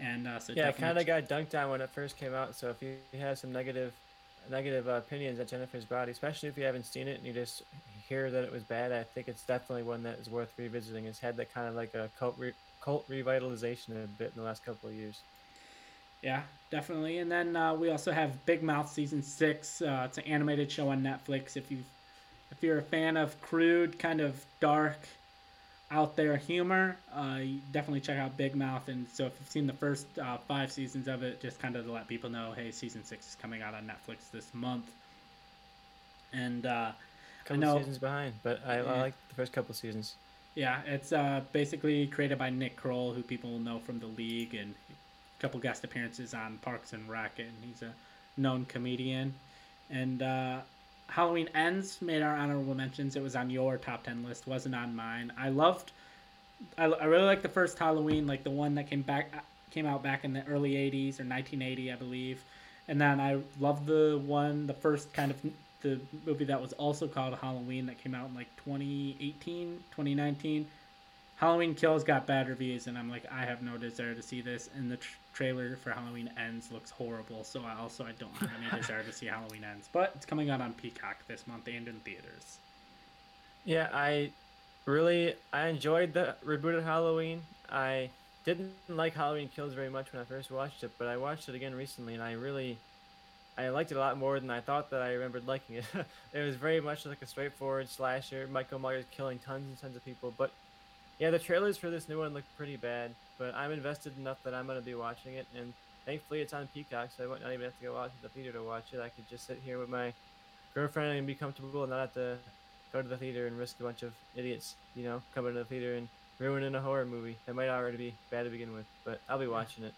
And uh, so yeah, it kind of got dunked on when it first came out. So if you have some negative negative uh, opinions on Jennifer's Body, especially if you haven't seen it and you just hear that it was bad, I think it's definitely one that is worth revisiting. It's had that kind of like a cult re- cult revitalization a bit in the last couple of years. Yeah, definitely. And then uh, we also have Big Mouth season six. Uh, it's an animated show on Netflix. If you if you're a fan of crude, kind of dark, out there humor, uh, definitely check out Big Mouth. And so if you've seen the first uh, five seasons of it, just kind of to let people know, hey, season six is coming out on Netflix this month. And uh, couple I know, seasons behind, but I, yeah. I like the first couple seasons. Yeah, it's uh, basically created by Nick Kroll, who people know from the league, and a couple guest appearances on Parks and Rec, and he's a known comedian. And uh, Halloween Ends made our honorable mentions. It was on your top ten list, wasn't on mine. I loved, I, I really like the first Halloween, like the one that came back came out back in the early '80s or 1980, I believe. And then I loved the one, the first kind of the movie that was also called Halloween that came out in like 2018, 2019. Halloween Kills got bad reviews, and I'm like, I have no desire to see this. And the tr- trailer for Halloween Ends looks horrible, so I also I don't have any desire to see Halloween Ends. But it's coming out on Peacock this month and in theaters. Yeah, I really I enjoyed the rebooted Halloween. I didn't like Halloween Kills very much when I first watched it, but I watched it again recently, and I really I liked it a lot more than I thought that I remembered liking it. it was very much like a straightforward slasher. Michael Myers killing tons and tons of people. But yeah, the trailers for this new one look pretty bad. But I'm invested enough that I'm going to be watching it. And thankfully it's on Peacock, so I won't not even have to go out to the theater to watch it. I could just sit here with my girlfriend and be comfortable and not have to go to the theater and risk a bunch of idiots, you know, coming to the theater and ruining a horror movie that might already be bad to begin with. But I'll be watching it.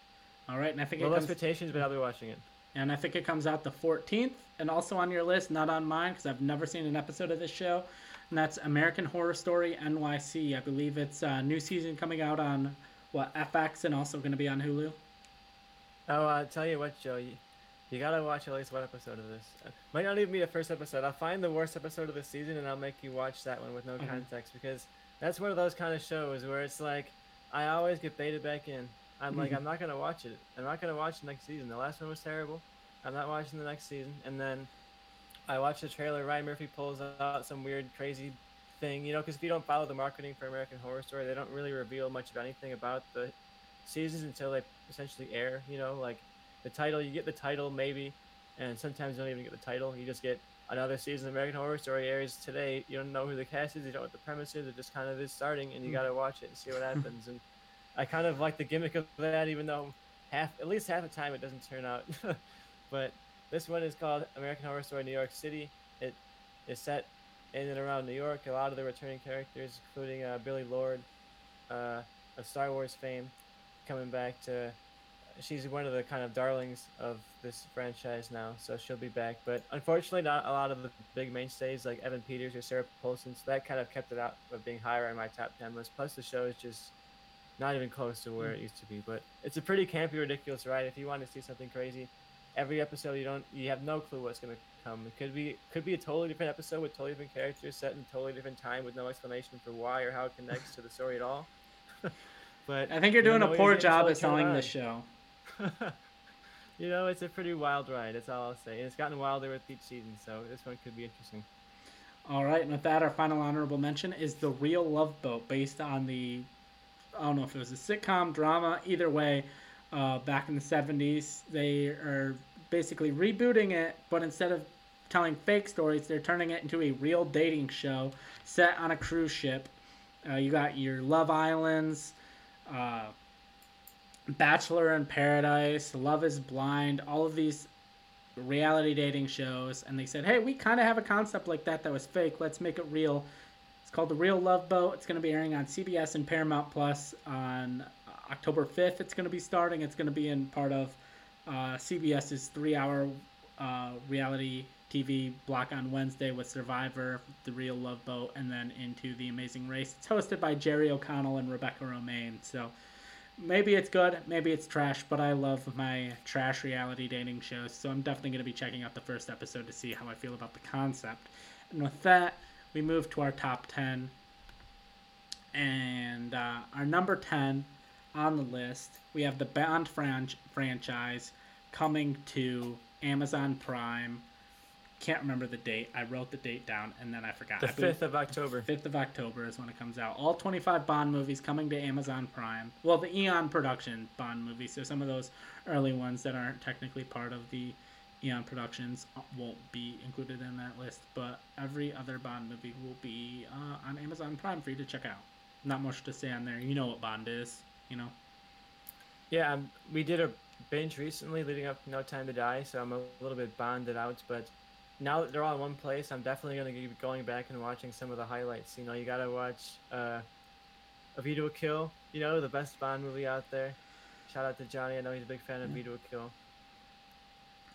All right, and I think Low expectations, but I'll be watching it. And I think it comes out the 14th, and also on your list, not on mine, because I've never seen an episode of this show, and that's American Horror Story NYC. I believe it's a new season coming out on what FX and also going to be on Hulu. Oh, I'll tell you what, Joe. You, you gotta watch at least one episode of this. Uh, might not even be the first episode. I'll find the worst episode of the season and I'll make you watch that one with no Mhm. context because that's one of those kind of shows where it's like I always get baited back in. I'm like. I'm not gonna watch it. I'm not gonna watch the next season. The last one was terrible. I'm not watching the next season. And then I watch the trailer. Ryan Murphy pulls out some weird, crazy thing, you know, because if you don't follow the marketing for American Horror Story, they don't really reveal much of anything about the seasons until they essentially air. You know, like the title, you get the title maybe, and sometimes you don't even get the title. You just get another season of American Horror Story airs today. You don't know who the cast is, you don't know what the premise is. It just kind of is starting, and you Hmm. got to watch it and see what happens. and I kind of like the gimmick of that, even though half, at least half the time, it doesn't turn out. but this one is called American Horror Story New York City. It is set in and around New York. A lot of the returning characters, including uh, Billie Lourd uh, of Star Wars fame, coming back to. She's one of the kind of darlings of this franchise now, so she'll be back. But unfortunately, not a lot of the big mainstays like Evan Peters or Sarah Paulson. So that kind of kept it out of being higher on my top ten list. Plus, the show is just not even close to where it used to be. But it's a pretty campy, ridiculous ride. If you want to see something crazy, every episode you don't you have no clue what's gonna come. It could be could be a totally different episode with totally different characters set in a totally different time with no explanation for why or how it connects to the story at all. but I think you're you don't doing a poor job at you selling this show. you know, it's a pretty wild ride. That's all I'll say. And it's gotten wilder with each season, so this one could be interesting. All right, and with that, our final honorable mention is The Real Love Boat, based on the, I don't know if it was a sitcom, drama, either way, uh, back in the 70s. They are basically rebooting it, but instead of telling fake stories, they're turning it into a real dating show set on a cruise ship. Uh, you got your Love Islands, uh, Bachelor in Paradise, Love is Blind, all of these reality dating shows and they said hey we kind of have a concept like that that was fake let's make it real called the real love boat. It's going to be airing on cbs and paramount plus on october 5th it's going to be starting. It's going to be in part of uh, cbs's three hour uh, reality tv block on wednesday with survivor the real love boat and then into the amazing race. It's hosted by jerry o'connell and rebecca romijn so maybe it's good, maybe it's trash, but I love my trash reality dating shows, so I'm definitely going to be checking out the first episode to see how I feel about the concept. And with that, we move to our top 10. And uh, our number 10 on the list, we have the Bond fran- franchise coming to Amazon Prime. Can't remember the date. I wrote the date down and then I forgot. The I fifth of October. 5th of October is when it comes out. All 25 Bond movies coming to Amazon Prime. Well, the Eon production Bond movies. So some of those early ones that aren't technically part of the Eon productions won't be included in that list. But every other Bond movie will be uh, on Amazon Prime for you to check out. Not much to say on there. You know what Bond is, you know? Yeah, um, we did a binge recently leading up to No Time to Die, so I'm a little bit bonded out. But now that they're all in one place, I'm definitely going to be going back and watching some of the highlights. You know, you got to watch uh, A View to a Kill, you know, the best Bond movie out there. Shout out to Johnny. I know he's a big fan of View to a Kill.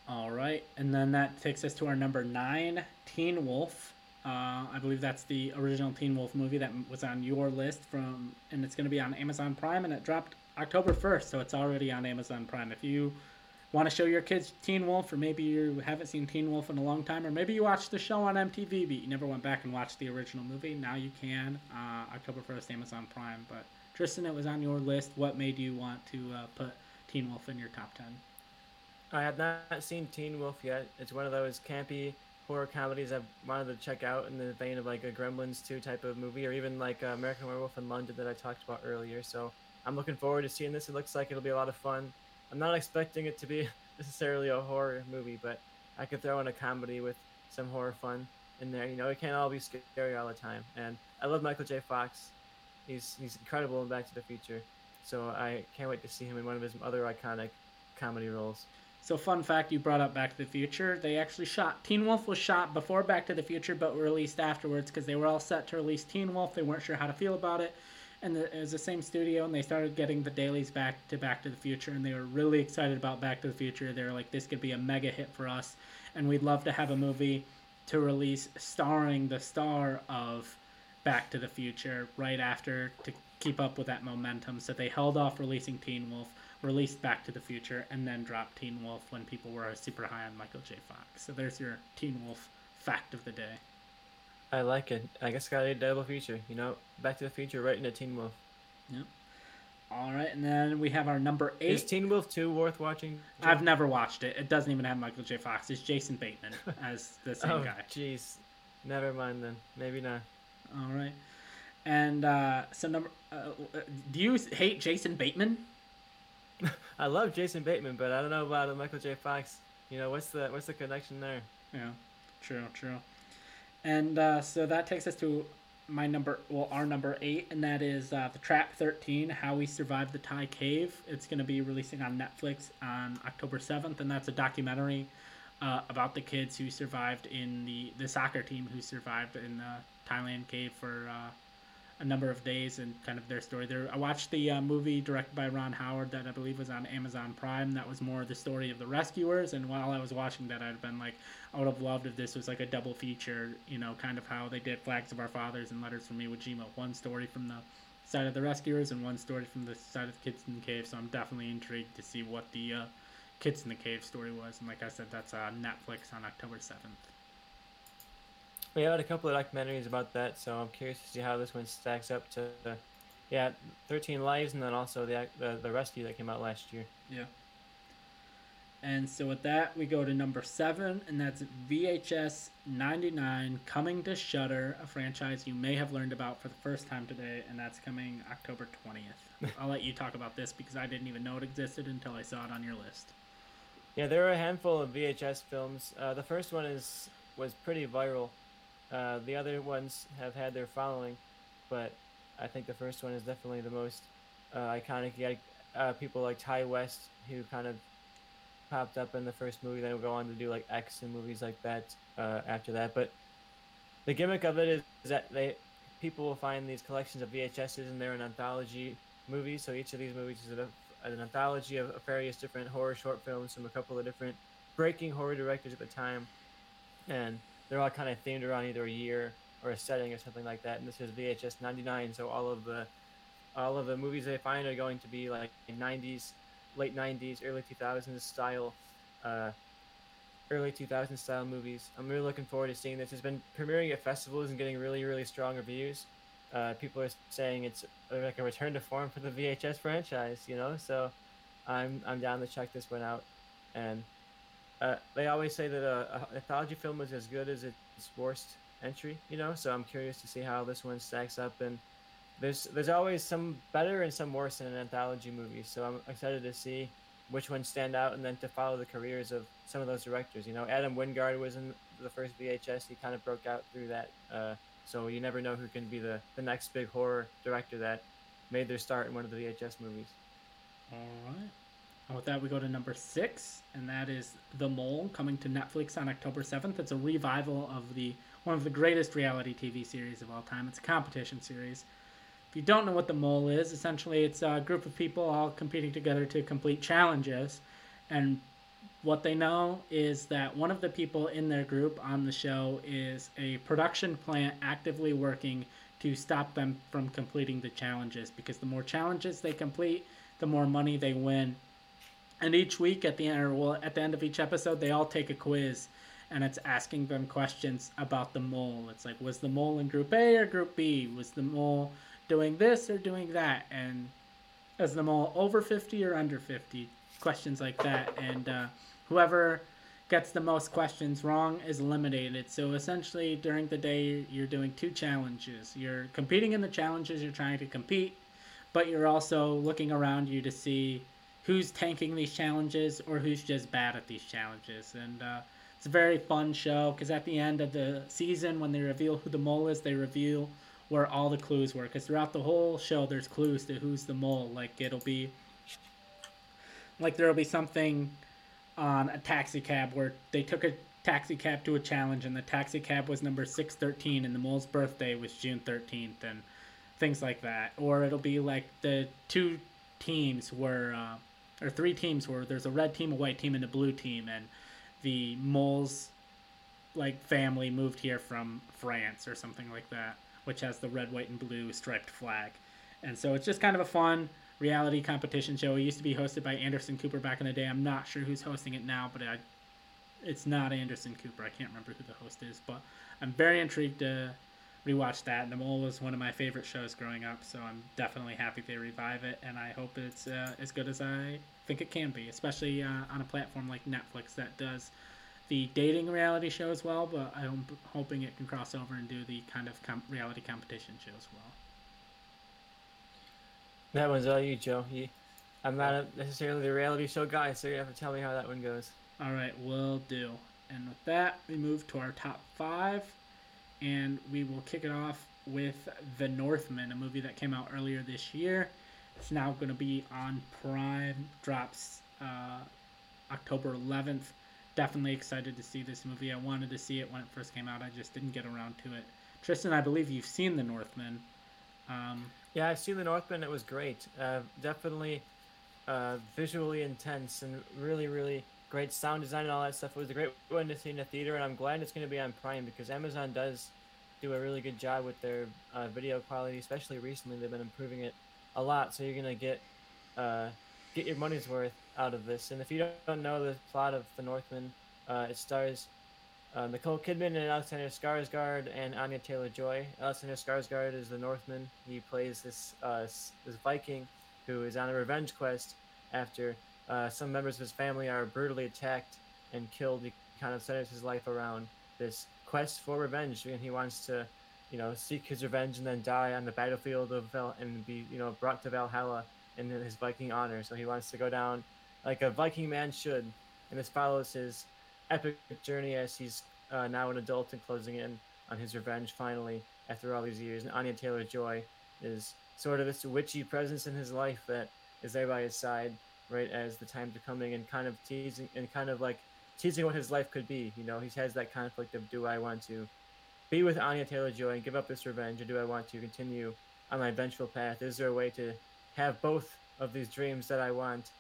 All right, and then that takes us to our number nine, Teen Wolf. Uh, I believe that's the original Teen Wolf movie that was on your list from, and it's going to be on Amazon Prime, and it dropped October first, so it's already on Amazon Prime. If you want to show your kids Teen Wolf, or maybe you haven't seen Teen Wolf in a long time, or maybe you watched the show on MTV, but you never went back and watched the original movie, now you can. Uh, October first, Amazon Prime. But Tristan, it was on your list. What made you want to uh, put Teen Wolf in your top ten? I have not seen Teen Wolf yet. It's one of those campy horror comedies I've wanted to check out in the vein of like a Gremlins 2 type of movie, or even like American Werewolf in London that I talked about earlier. So I'm looking forward to seeing this. It looks like it'll be a lot of fun. I'm not expecting it to be necessarily a horror movie, but I could throw in a comedy with some horror fun in there. You know, it can't all be scary all the time. And I love Michael J. Fox. He's he's incredible in Back to the Future. So I can't wait to see him in one of his other iconic comedy roles. So, fun fact you brought up Back to the Future. They actually shot Teen Wolf was shot before Back to the Future, but released afterwards because they were all set to release Teen Wolf. They weren't sure how to feel about it, and the, it was the same studio, and they started getting the dailies back to Back to the Future, and they were really excited about Back to the Future. They were like, "This could be a mega hit for us, and we'd love to have a movie to release starring the star of Back to the Future right after to keep up with that momentum." So they held off releasing Teen Wolf released Back to the Future, and then dropped Teen Wolf when people were super high on Michael J. Fox. So there's your Teen Wolf fact of the day. I like it. I guess got a double feature. You know, Back to the Future right into Teen Wolf. Yep. All right, and then we have our number eight. Is Teen Wolf 2 worth watching? Joe? I've never watched it. It doesn't even have Michael J. Fox. It's Jason Bateman as the same oh, guy. jeez. Never mind then. Maybe not. All right. And uh, so number, uh, do you hate Jason Bateman? I love Jason Bateman, but I don't know about Michael J. Fox. You know, what's the what's the connection there? Yeah, true, true. And uh, so that takes us to my number, well, our number eight, and that is uh, the Trapped Thirteen: How We Survived the Thai Cave. It's going to be releasing on Netflix on October seventh, and that's a documentary uh, about the kids who survived in the the soccer team who survived in the Thailand cave for uh, a number of days and kind of their story there. I watched the uh, movie directed by Ron Howard that I believe was on Amazon Prime. That was more the story of the rescuers. And while I was watching that, I'd been like, I would have loved if this was like a double feature, you know, kind of how they did Flags of Our Fathers and Letters from Iwo Jima. One story from the side of the rescuers and one story from the side of the kids in the cave. So I'm definitely intrigued to see what the uh, kids in the cave story was. And like I said, that's uh, Netflix on October 7th. We had a couple of documentaries about that, so I'm curious to see how this one stacks up to, the, yeah, 13 Lives, and then also the, the the rescue that came out last year. Yeah. And so with that, we go to number seven, and that's VHS 99 coming to Shudder, a franchise you may have learned about for the first time today, and that's coming October 20th. I'll let you talk about this because I didn't even know it existed until I saw it on your list. Yeah, there are a handful of VHS films. Uh, the first one is was pretty viral. Uh, the other ones have had their following, but I think the first one is definitely the most uh, iconic. You got uh, people like Ti West who kind of popped up in the first movie, then will go on to do like X and movies like that uh, after that. But the gimmick of it is, is that they people will find these collections of VHSs and they're an anthology movie. So each of these movies is a, an anthology of various different horror short films from a couple of different breaking horror directors at the time, and they're all kind of themed around either a year or a setting or something like that. And this is VHS 99, so all of the all of the movies they find are going to be like 90s, late 90s, early 2000s style, uh, early 2000s style movies. I'm really looking forward to seeing this. It's been premiering at festivals and getting really, really strong reviews. Uh, people are saying it's like a return to form for the VHS franchise, you know. So I'm I'm down to check this one out, and uh, they always say that a, a anthology film is as good as its worst entry, you know. So I'm curious to see how this one stacks up. And there's there's always some better and some worse in an anthology movie. So I'm excited to see which ones stand out, and then to follow the careers of some of those directors. You know, Adam Wingard was in the first VHS. He kind of broke out through that. Uh, so you never know who can be the, the next big horror director that made their start in one of the VHS movies. All right. With that, we go to number six, and that is The Mole, coming to Netflix on October 7th. It's a revival of the one of the greatest reality TV series of all time. It's a competition series. If you don't know what The Mole is, essentially it's a group of people all competing together to complete challenges. And what they know is that one of the people in their group on the show is a production plant actively working to stop them from completing the challenges because the more challenges they complete, the more money they win and each week at the end, or well, at the end of each episode, they all take a quiz, and it's asking them questions about the mole. It's like, was the mole in Group A or Group B? Was the mole doing this or doing that? And is the mole over fifty or under fifty? Questions like that, and uh, whoever gets the most questions wrong is eliminated. So essentially, during the day, you're doing two challenges. You're competing in the challenges you're trying to compete, but you're also looking around you to see who's tanking these challenges or who's just bad at these challenges. And uh, it's a very fun show because at the end of the season, when they reveal who the mole is, they reveal where all the clues were. Because throughout the whole show, there's clues to who's the mole. Like it'll be like there'll be something on a taxi cab where they took a taxi cab to a challenge and the taxi cab was number 613 and the mole's birthday was June 13th and things like that. Or it'll be like the two teams were. uh, or three teams where there's a red team, a white team, and a blue team, and the mole's like family moved here from France or something like that, which has the red, white, and blue striped flag. And so it's just kind of a fun reality competition show. It used to be hosted by Anderson Cooper back in the day. I'm not sure who's hosting it now, but I, it's not Anderson Cooper. I can't remember who the host is, but I'm very intrigued to rewatch that. The Mole was one of my favorite shows growing up, so I'm definitely happy they revive it, and I hope it's uh, as good as I think it can be, especially uh, on a platform like Netflix that does the dating reality show as well. But I'm hoping it can cross over and do the kind of com- reality competition show as well. That one's all you, Joe. You, I'm not a, necessarily the reality show guy, so you have to tell me how that one goes. All right, will do. And with that, we move to our top five, and we will kick it off with The Northman, a movie that came out earlier this year. It's now going to be on Prime. Drops uh, October 11th. Definitely excited to see this movie. I wanted to see it when it first came out. I just didn't get around to it. Tristan, I believe you've seen The Northman. Um, yeah, I've seen The Northman. It was great. Uh, definitely uh, visually intense and really, really great sound design and all that stuff. It was a great one to see in the theater, and I'm glad it's going to be on Prime because Amazon does do a really good job with their uh, video quality, especially recently. They've been improving it a lot, so you're gonna get uh, get your money's worth out of this. And if you don't know the plot of The Northman, uh, it stars uh, Nicole Kidman and Alexander Skarsgård and Anya Taylor Joy. Alexander Skarsgård is the Northman. He plays this uh, this Viking who is on a revenge quest after uh, some members of his family are brutally attacked and killed. He kind of centers his life around this quest for revenge, and he wants to you know, seek his revenge and then die on the battlefield of Val and be, you know, brought to Valhalla in his Viking honor. So he wants to go down like a Viking man should, and this follows his epic journey as he's uh, now an adult and closing in on his revenge finally after all these years. And Anya Taylor Joy is sort of this witchy presence in his life that is there by his side right as the times are coming and kind of teasing and kind of like teasing what his life could be. You know, he has that conflict of do I want to be with Anya Taylor Joy and give up this revenge, or do I want to continue on my vengeful path? Is there a way to have both of these dreams that I want?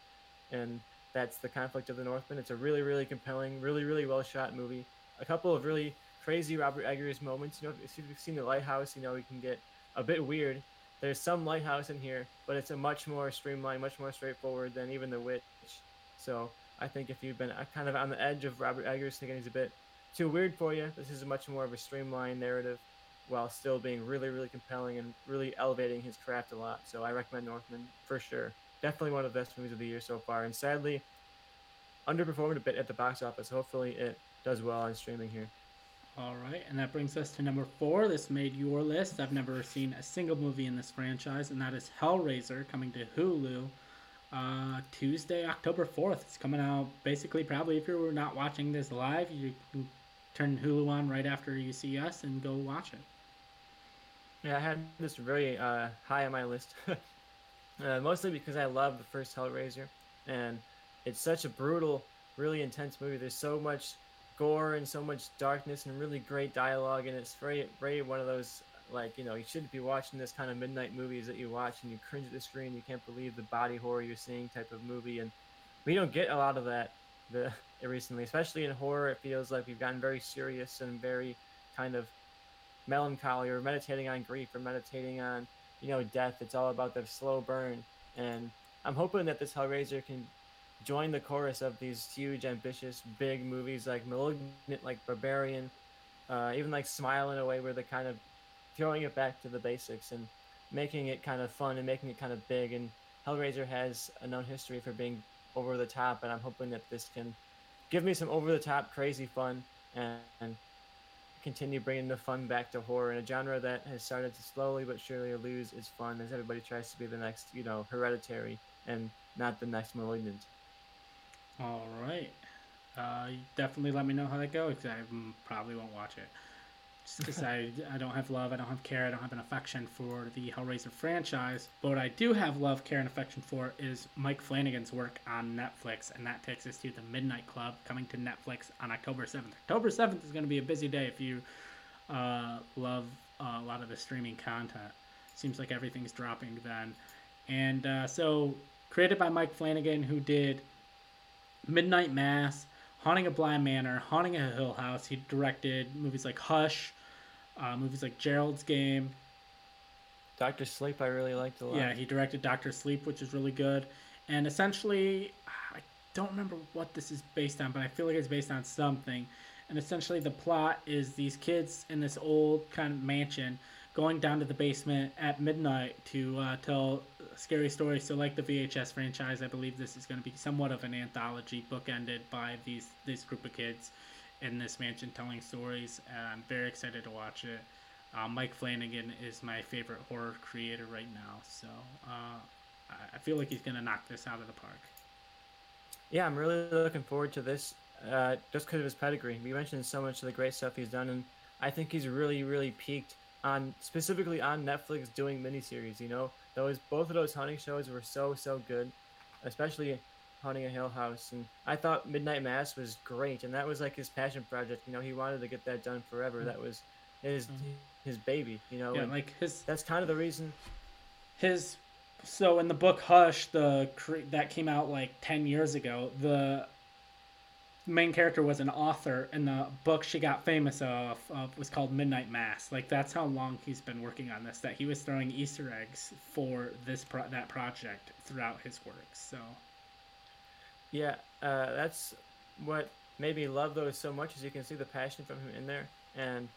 And that's the conflict of the Northman. It's a really, really compelling, really, really well shot movie. A couple of really crazy Robert Eggers moments. You know, if you've seen The Lighthouse, you know we can get a bit weird. There's some Lighthouse in here, but it's a much more streamlined, much more straightforward than even The Witch. So I think if you've been uh, kind of on the edge of Robert Eggers, thinking he's a bit too weird for you. This is much more of a streamlined narrative while still being really, really compelling and really elevating his craft a lot. So I recommend Northman for sure. Definitely one of the best movies of the year so far. And sadly, underperformed a bit at the box office. Hopefully, it does well on streaming here. All right, and that brings us to number four. This made your list. I've never seen a single movie in this franchise, and that is Hellraiser coming to Hulu uh, Tuesday, October 4th. It's coming out basically, probably if you're not watching this live, you can turn Hulu on right after you see us and go watch it. Yeah, I had this very uh, high on my list, uh, mostly because I love the first Hellraiser, and it's such a brutal, really intense movie. There's so much gore and so much darkness and really great dialogue, and it's very, very one of those like you know you shouldn't be watching this kind of midnight movies that you watch and you cringe at the screen. You can't believe the body horror you're seeing type of movie, and we don't get a lot of that the recently, especially in horror. It feels like we've gotten very serious and very kind of melancholy, or meditating on grief, or meditating on you know death. It's all about the slow burn, and I'm hoping that this Hellraiser can join the chorus of these huge, ambitious, big movies like *Malignant*, like *Barbarian*, uh, even like *Smile* in a way where they're kind of throwing it back to the basics and making it kind of fun and making it kind of big. And Hellraiser has a known history for being over the top, and I'm hoping that this can give me some over the top, crazy fun and, and continue bringing the fun back to horror in a genre that has started to slowly but surely lose its fun as everybody tries to be the next, you know, hereditary and not the next malignant. All right. Uh, definitely let me know how that goes. I probably won't watch it. just because I, I don't have love, I don't have care, I don't have an affection for the Hellraiser franchise. But what I do have love, care, and affection for is Mike Flanagan's work on Netflix, and that takes us to The Midnight Club, coming to Netflix on October 7th. October 7th is going to be a busy day if you uh, love uh, a lot of the streaming content. Seems like everything's dropping then. And uh, so, created by Mike Flanagan, who did Midnight Mass, Haunting a Bly Manor, Haunting a Hill House. He directed movies like Hush, uh, movies like Gerald's Game. Doctor Sleep, I really liked a lot. Yeah, he directed Doctor Sleep, which is really good. And essentially, I don't remember what this is based on, but I feel like it's based on something. And essentially, the plot is these kids in this old kind of mansion going down to the basement at midnight to uh, tell scary stories. So, like the VHS franchise, I believe this is going to be somewhat of an anthology, bookended by these this group of kids in this mansion telling stories. And I'm very excited to watch it. Uh, Mike Flanagan is my favorite horror creator right now, so uh, I feel like he's gonna knock this out of the park. Yeah, I'm really looking forward to this, uh, just because of his pedigree. We mentioned so much of the great stuff he's done, and I think he's really, really peaked on specifically on Netflix doing miniseries. You know, those both of those hunting shows were so so good, especially Haunting a Hill House, and I thought Midnight Mass was great, and that was like his passion project. You know, he wanted to get that done forever. That was his mm-hmm. his baby. You know, yeah, like his. That's kind of the reason. His, so in the book Hush, the that came out like ten years ago. The main character was an author, and the book she got famous of, of was called Midnight Mass. Like that's how long he's been working on this. That he was throwing Easter eggs for this pro- that project throughout his work. So. Yeah, uh, that's what made me love those so much. Is you can see the passion from him in there, and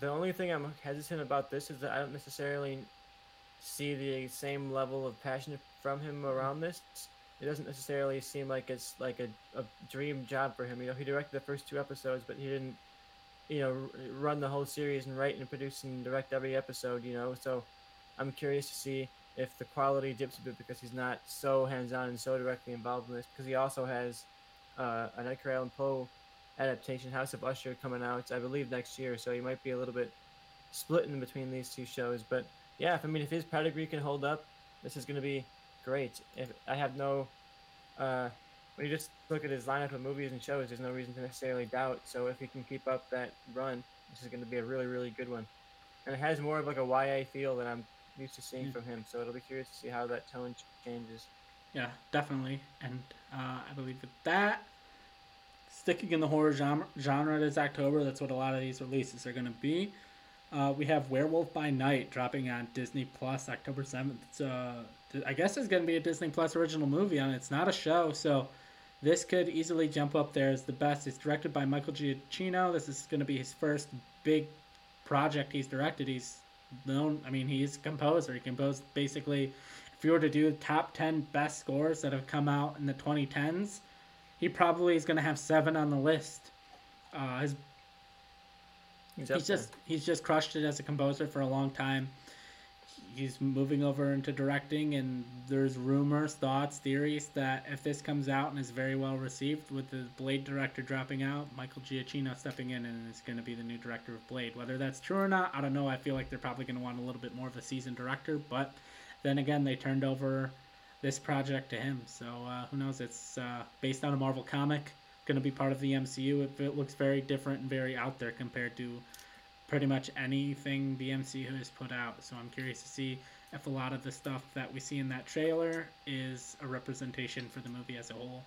the only thing I'm hesitant about this is that I don't necessarily see the same level of passion from him around this it doesn't necessarily seem like it's like a, a dream job for him. You know, he directed the first two episodes, but he didn't, you know, run the whole series and write and produce and direct every episode. You know, so I'm curious to see if the quality dips a bit because he's not so hands-on and so directly involved in this. Because he also has uh, an Edgar Allan Poe adaptation, House of Usher, coming out, I believe, next year. So he might be a little bit split in between these two shows. But yeah, if, I mean, if his pedigree can hold up, this is going to be great. If I have no, uh, when you just look at his lineup of movies and shows, there's no reason to necessarily doubt. So if he can keep up that run, this is going to be a really, really good one. And it has more of like a YA feel than I'm used to seeing mm. from him. So it'll be curious to see how that tone changes. Yeah, definitely. And uh, I believe that that sticking in the horror genre, genre this October, that's what a lot of these releases are going to be. Uh, we have Werewolf by Night dropping on Disney Plus October 7th. It's uh, I guess it's going to be a Disney Plus original movie, and it's not a show, so this could easily jump up there as the best. It's directed by Michael Giacchino. This is going to be his first big project he's directed. He's known, I mean, he's a composer. He composed basically, if you were to do top 10 best scores that have come out in the 2010s, he probably is going to have seven on the list. Uh, his, he's, he's just he's just crushed it as a composer for a long time he's moving over into directing, and there's rumors, thoughts, theories that if this comes out and is very well received, with the Blade director dropping out, Michael Giacchino stepping in and is going to be the new director of Blade. Whether that's true or not, I don't know. I feel like they're probably going to want a little bit more of a seasoned director, but then again, they turned over this project to him, so uh, who knows? It's uh, based on a Marvel comic, going to be part of the MCU. It, it looks very different and very out there compared to pretty much anything the MCU has put out. So I'm curious to see if a lot of the stuff that we see in that trailer is a representation for the movie as a whole.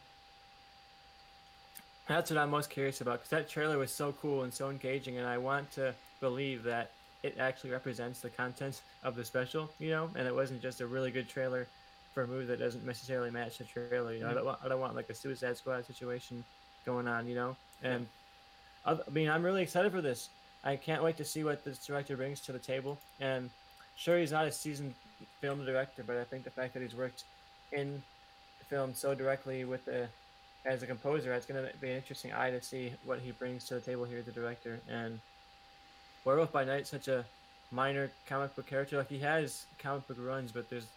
That's what I'm most curious about because that trailer was so cool and so engaging, and I want to believe that it actually represents the contents of the special, you know, and it wasn't just a really good trailer for a movie that doesn't necessarily match the trailer. You know, I don't want I don't want like a Suicide Squad situation going on, you know, and I mean I'm really excited for this. I can't wait to see what this director brings to the table. And sure, he's not a seasoned film director, but I think the fact that he's worked in film so directly with the as a composer, it's going to be an interesting eye to see what he brings to the table here as a director. And Werewolf by Night, such a minor comic book character, like he has comic book runs, but there's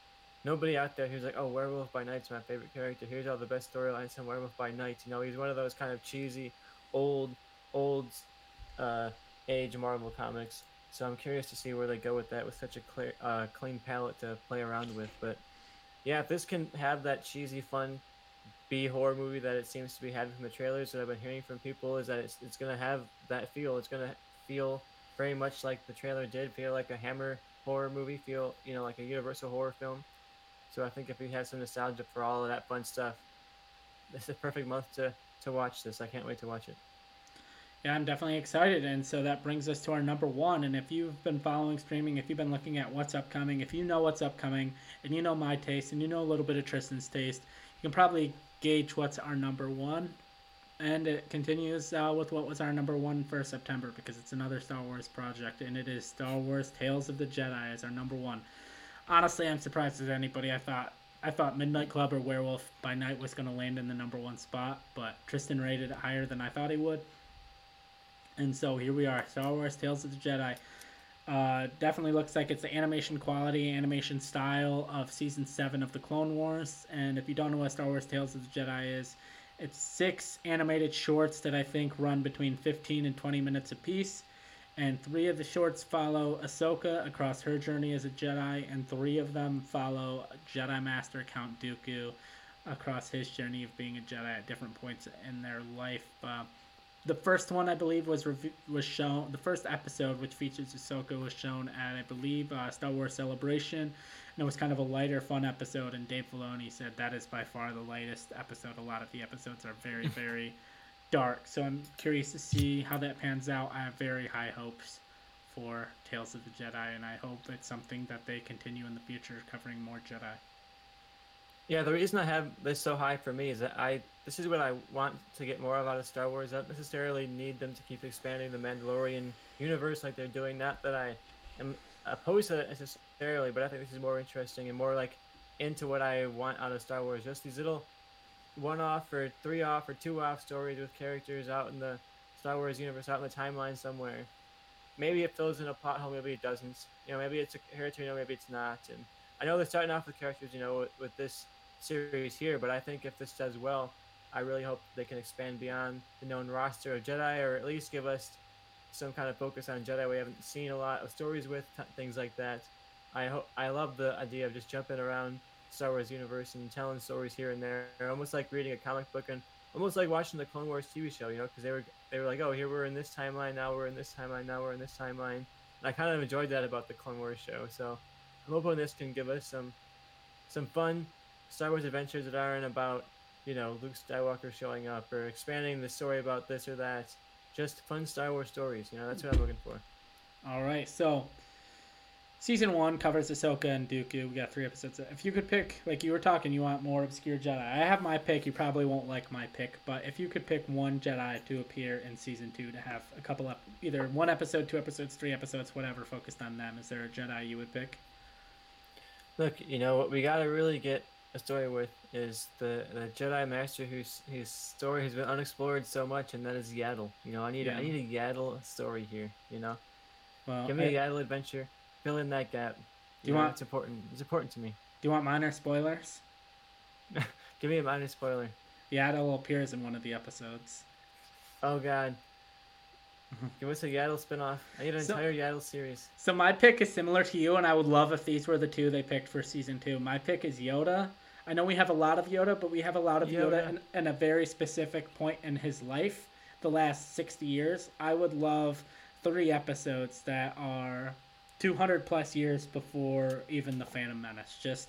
nobody out there who's like, oh, Werewolf by Night's my favorite character. Here's all the best storylines from Werewolf by Night. You know, he's one of those kind of cheesy, old, old, uh, age Marvel comics. So I'm curious to see where they go with that with such a clear, uh, clean palette to play around with. But yeah, if this can have that cheesy, fun B horror movie that it seems to be having from the trailers that I've been hearing from people, is that it's, it's gonna have that feel. It's gonna feel very much like the trailer did. Feel like a Hammer horror movie. Feel you know like a Universal horror film. So I think if we have some nostalgia for all of that fun stuff, this is a perfect month to to watch this. I can't wait to watch it. Yeah, I'm definitely excited. And so that brings us to our number one. And if you've been following streaming, if you've been looking at what's upcoming, if you know what's upcoming, and you know my taste, and you know a little bit of Tristan's taste, you can probably gauge what's our number one. And it continues uh, with what was our number one for September because it's another Star Wars project, and it is Star Wars Tales of the Jedi as our number one. Honestly, I'm surprised as anybody. I thought I thought Midnight Club or Werewolf by Night was going to land in the number one spot, but Tristan rated it higher than I thought he would. And so here we are, Star Wars Tales of the Jedi. Uh, definitely looks like it's the animation quality, animation style of season seven of the Clone Wars. And if you don't know what Star Wars Tales of the Jedi is, it's six animated shorts that I think run between 15 and 20 minutes apiece. And three of the shorts follow Ahsoka across her journey as a Jedi, and three of them follow Jedi Master Count Dooku across his journey of being a Jedi at different points in their life. Uh, the first one I believe was rev- was shown. The first episode, which features Ahsoka, was shown at I believe uh, Star Wars Celebration, and it was kind of a lighter, fun episode. And Dave Filoni said that is by far the lightest episode. A lot of the episodes are very, very dark. So I'm curious to see how that pans out. I have very high hopes for Tales of the Jedi, and I hope it's something that they continue in the future, covering more Jedi. Yeah, the reason I have this so high for me is that I this is what I want to get more of out of Star Wars. I don't necessarily need them to keep expanding the Mandalorian universe like they're doing. Not that I am opposed to it necessarily, but I think this is more interesting and more like into what I want out of Star Wars. Just these little one-off or three-off or two-off stories with characters out in the Star Wars universe, out in the timeline somewhere. Maybe it fills in a plot hole, maybe it doesn't. You know, maybe it's a know, maybe it's not. And I know they're starting off with characters, you know, with, with this series here, but I think if this does well, I really hope they can expand beyond the known roster of Jedi, or at least give us some kind of focus on Jedi we haven't seen a lot of stories with, t- things like that. I hope I love the idea of just jumping around Star Wars universe and telling stories here and there, almost like reading a comic book and almost like watching the Clone Wars TV show, you know, because they were they were like, oh, here we're in this timeline, now we're in this timeline, now we're in this timeline, and I kind of enjoyed that about the Clone Wars show. So I'm hoping this can give us some some fun Star Wars adventures that aren't about, you know, Luke Skywalker showing up or expanding the story about this or that. Just fun Star Wars stories. You know, that's what I'm looking for. All right, so season one covers Ahsoka and Dooku. We got three episodes. If you could pick, like you were talking, you want more obscure Jedi. I have my pick. You probably won't like my pick, but if you could pick one Jedi to appear in season two to have a couple of either one episode, two episodes, three episodes, whatever, focused on them, is there a Jedi you would pick? Look, you know what we got to really get a story with is the, the Jedi Master whose his story has been unexplored so much, and that is Yaddle. You know, I need Yeah. a, I need a Yaddle story here. You know, Well, give me a Yaddle adventure, fill in that gap. Do you want- It's important. It's important to me. do you want minor spoilers? Give me a minor spoiler. Yaddle appears in one of the episodes. Oh God. Give us a Yaddle spinoff. I need an So- entire Yaddle series. So my pick is similar to you, and I would love if these were the two they picked for season two. My pick is Yoda. I know we have a lot of Yoda, but we have a lot of Yoda, Yoda. in, in a very specific point in his life, the last 60 years. I would love three episodes that are 200 plus years before even the Phantom Menace. Just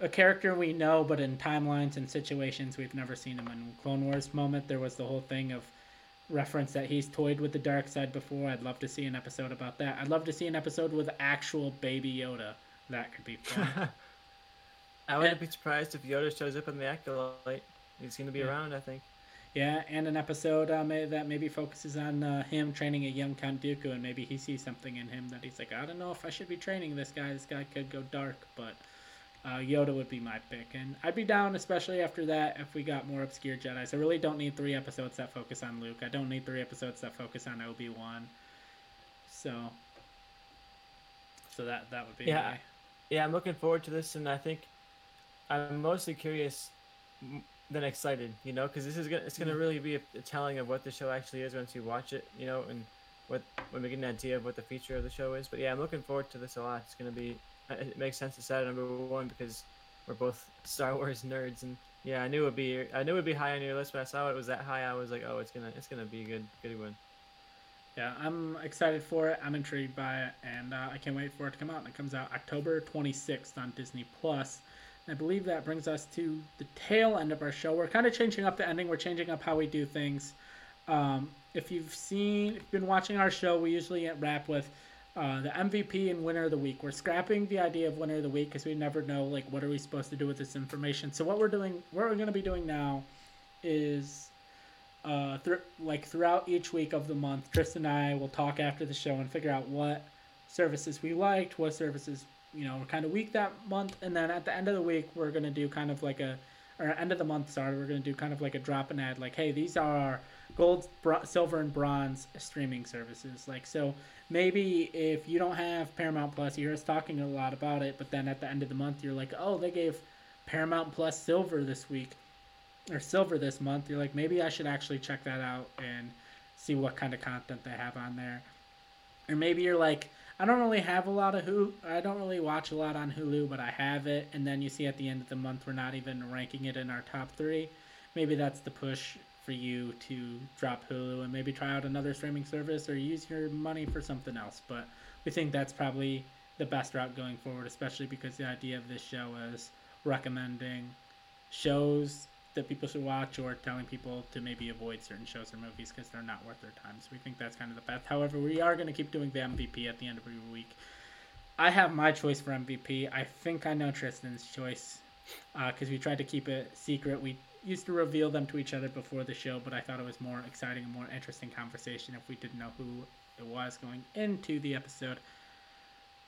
a character we know, but in timelines and situations we've never seen him in. Clone Wars moment, there was the whole thing of reference that he's toyed with the dark side before. I'd love to see an episode about that. I'd love to see an episode with actual baby Yoda. That could be fun. I wouldn't be surprised if Yoda shows up in the Acolyte. He's going to be Yeah. around, I think. yeah, and an episode uh, may, that maybe focuses on uh, him training a young Count Dooku, and maybe he sees something in him that he's like, I don't know if I should be training this guy. This guy could go dark, but uh, Yoda would be my pick, and I'd be down, especially after that, if we got more obscure Jedi's. I really don't need three episodes that focus on Luke. I don't need three episodes that focus on Obi Wan. So, so that that would be Yeah. my- Yeah, I'm looking forward to this, and I think I'm mostly curious than excited. You know, because this is gonna it's gonna Mhm. really be a, a telling of what the show actually is once you watch it. You know, and what when we get an idea of what the feature of the show is. But yeah, I'm looking forward to this a lot. It's gonna be it makes sense to set it number one because we're both Star Wars nerds, and yeah, I knew it'd be I knew it'd be high on your list. When I saw it was that high, I was like, oh, it's gonna it's gonna be a good good one. Yeah, I'm excited for it. I'm intrigued by it, and uh, I can't wait for it to come out. And it comes out October 26th on Disney Plus. I believe that brings us to the tail end of our show. We're kind of changing up the ending. We're changing up how we do things. Um, if you've seen, if you've been watching our show, we usually wrap with uh, the MVP and winner of the week. We're scrapping the idea of winner of the week because we never know like what are we supposed to do with this information. So what we're doing, what we're going to be doing now, is uh, th- like throughout each week of the month, Tristan and I will talk after the show and figure out what services we liked, what services you know kind of week that month, and then at the end of the week we're gonna do kind of like a, or end of the month, sorry, we're gonna do kind of like a drop and add, like, hey, these are our gold, bro- silver, and bronze streaming services. Like, so maybe if you don't have Paramount Plus, you hear us talking a lot about it, but then at the end of the month you're like, oh, they gave Paramount Plus silver this week or silver this month, you're like, maybe I should actually check that out and see what kind of content they have on there. Or maybe you're like, I don't really have a lot of Hulu. I don't really watch a lot on Hulu, but I have it. And then you see at the end of the month, we're not even ranking it in our top three. Maybe that's the push for you to drop Hulu and maybe try out another streaming service or use your money for something else. But we think that's probably the best route going forward, especially because the idea of this show is recommending shows that people should watch or telling people to maybe avoid certain shows or movies because they're not worth their time. So we think that's kind of the best. However, we are going to keep doing the MVP at the end of every week. I have my choice for MVP. I think I know Tristan's choice because uh, we tried to keep it secret. We used to reveal them to each other before the show, but I thought it was more exciting and more interesting conversation if we didn't know who it was going into the episode.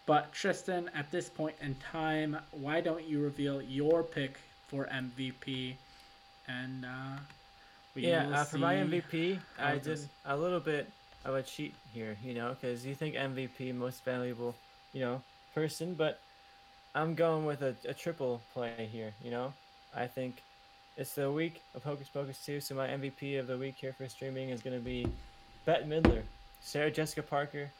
But Tristan, at this point in time, why don't you reveal your pick for MVP? And uh, yeah, uh, for my MVP, I did a little bit of a cheat here, you know, because you think MVP most valuable, you know, person, but I'm going with a, a triple play here, you know. I think it's the week of Hocus Pocus 2, so my MVP of the week here for streaming is going to be Bette Midler, Sarah Jessica Parker,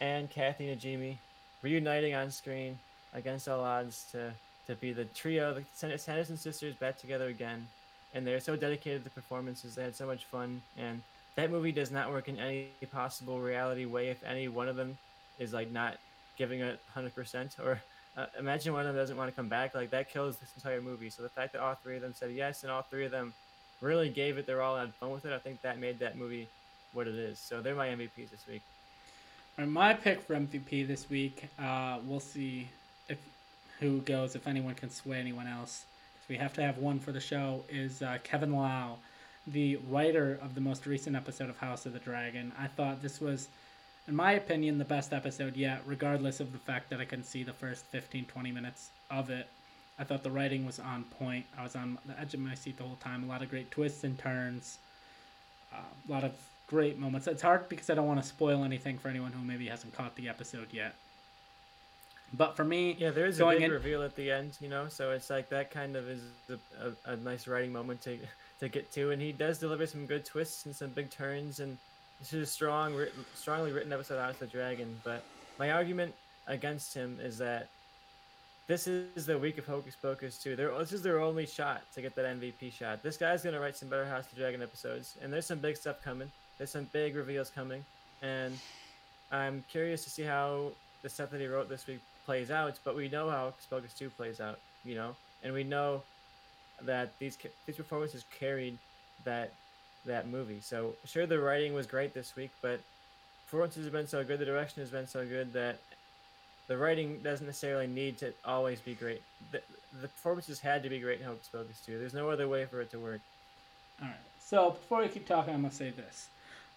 and Kathy Najimy reuniting on screen against all odds to, to be the trio, the Sanderson sisters back together again and they're so dedicated to performances. They had so much fun, and that movie does not work in any possible reality way if any one of them is like not giving it 100% or uh, imagine one of them doesn't want to come back. Like that kills this entire movie. So the fact that all three of them said yes and all three of them really gave it they're all had fun with it i think that made that movie what it is. So they're my mvps this week. And my pick for mvp this week uh, we'll see if who goes if anyone can sway anyone else we have to have one for the show, is uh, Kevin Lau, the writer of the most recent episode of House of the Dragon. I thought this was, in my opinion, the best episode yet, regardless of the fact that I can see the first 15, 20 minutes of it. I thought the writing was on point. I was on the edge of my seat the whole time. A lot of great twists and turns. Uh, a lot of great moments. It's hard because I don't want to spoil anything for anyone who maybe hasn't caught the episode yet. But for me, yeah, there is a big in... reveal at the end, you know. So it's like that kind of is a, a, a, nice writing moment to to get to, and he does deliver some good twists and some big turns, and this is a strong, strongly written episode of House of the Dragon. But my argument against him is that this is the week of Hocus Pocus 2. They're, this is their only shot to get that MVP shot. This guy's gonna write some better House of the Dragon episodes, and there's some big stuff coming. There's some big reveals coming, and I'm curious to see how the stuff that he wrote this week plays out, but we know how Spocus 2 plays out, you know? And we know that these these performances carried that that movie. So sure the writing was great this week, but performances have been so good, the direction has been so good that the writing doesn't necessarily need to always be great. The, the performances had to be great in Hocus Pocus 2. There's no other way for it to work. All right. So before we keep talking, I'm gonna say this.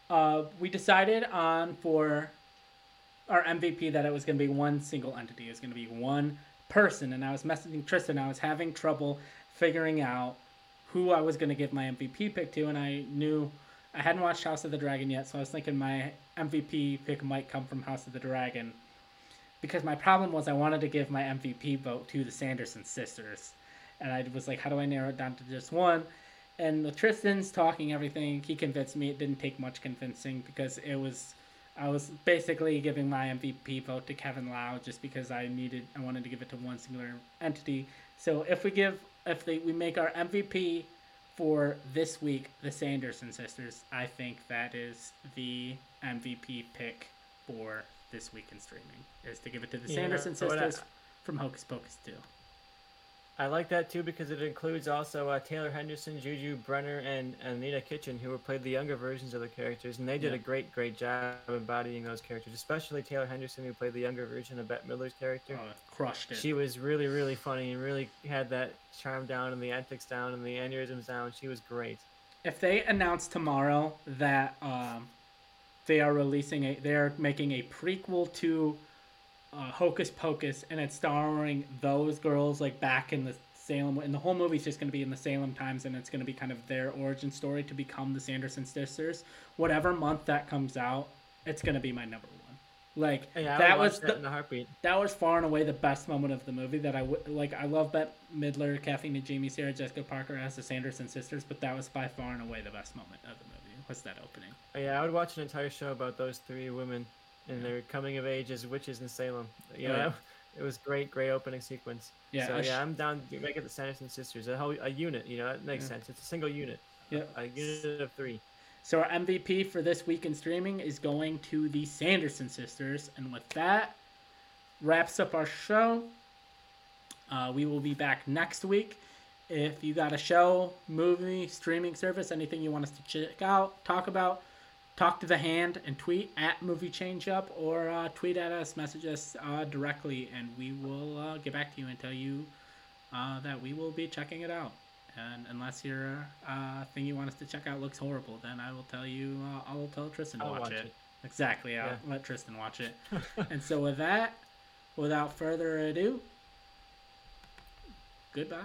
Uh, we decided on for our MVP that it was going to be one single entity. It was going to be one person. And I was messaging Tristan. I was having trouble figuring out who I was going to give my MVP pick to. And I knew I hadn't watched House of the Dragon yet. So I was thinking my MVP pick might come from House of the Dragon. Because my problem was I wanted to give my MVP vote to the Sanderson sisters. And I was like, how do I narrow it down to just one? And with Tristan's talking everything, he convinced me it didn't take much convincing because it was I was basically giving my MVP vote to Kevin Lau just because I needed I wanted to give it to one singular entity. So if we give if they, we make our MVP for this week, the Sanderson sisters, I think that is the MVP pick for this week in streaming is to give it to the Yeah, Sanderson but I- sisters from Hocus Pocus 2. I like that too because it includes also uh, Taylor Henderson, Juju Brener, and Anita Kitchen, who played the younger versions of the characters, and they did Yeah. a great, great job embodying those characters. Especially Taylor Henderson, who played the younger version of Bette Midler's character. Oh, crushed it. She was really, really funny and really had that charm down and the antics down and the aneurysms down. She was great. if they announce tomorrow that um, they are releasing a they are making a prequel to uh, Hocus Pocus and it's starring those girls like back in the Salem and the whole movie's just going to be in the Salem times and it's going to be kind of their origin story to become the Sanderson sisters whatever month that comes out it's going to be my number one like Yeah, that was that the, in a heartbeat. that was far and away the best moment of the movie that I would like. I love Bette Midler, Kathy Najimy, Sarah Jessica Parker as the Sanderson sisters, but that was by far and away the best moment of the movie. Was that opening? Yeah, I would watch an entire show about those three women and their coming of age as witches in Salem. You know, yeah. it was great, great opening sequence. Yeah, So sh- yeah, I'm down to make it the Sanderson sisters. A whole a unit. You know, that makes Yeah. sense. It's a single unit. Yeah. A unit of three. So our MVP for this week in streaming is going to the Sanderson sisters, and with that wraps up our show. Uh, we will be back next week. If you got a show, movie, streaming service, anything you want us to check out, talk about, talk to the hand and tweet at Movie Change Up or uh, tweet at us, message us uh, directly, and we will uh, get back to you and tell you uh, that we will be checking it out. And unless your uh, thing you want us to check out looks horrible, then I will tell you. Uh, I will tell Tristan to watch, watch it. it. Exactly. I'll Yeah. let Tristan watch it. and so with that, without further ado, goodbye.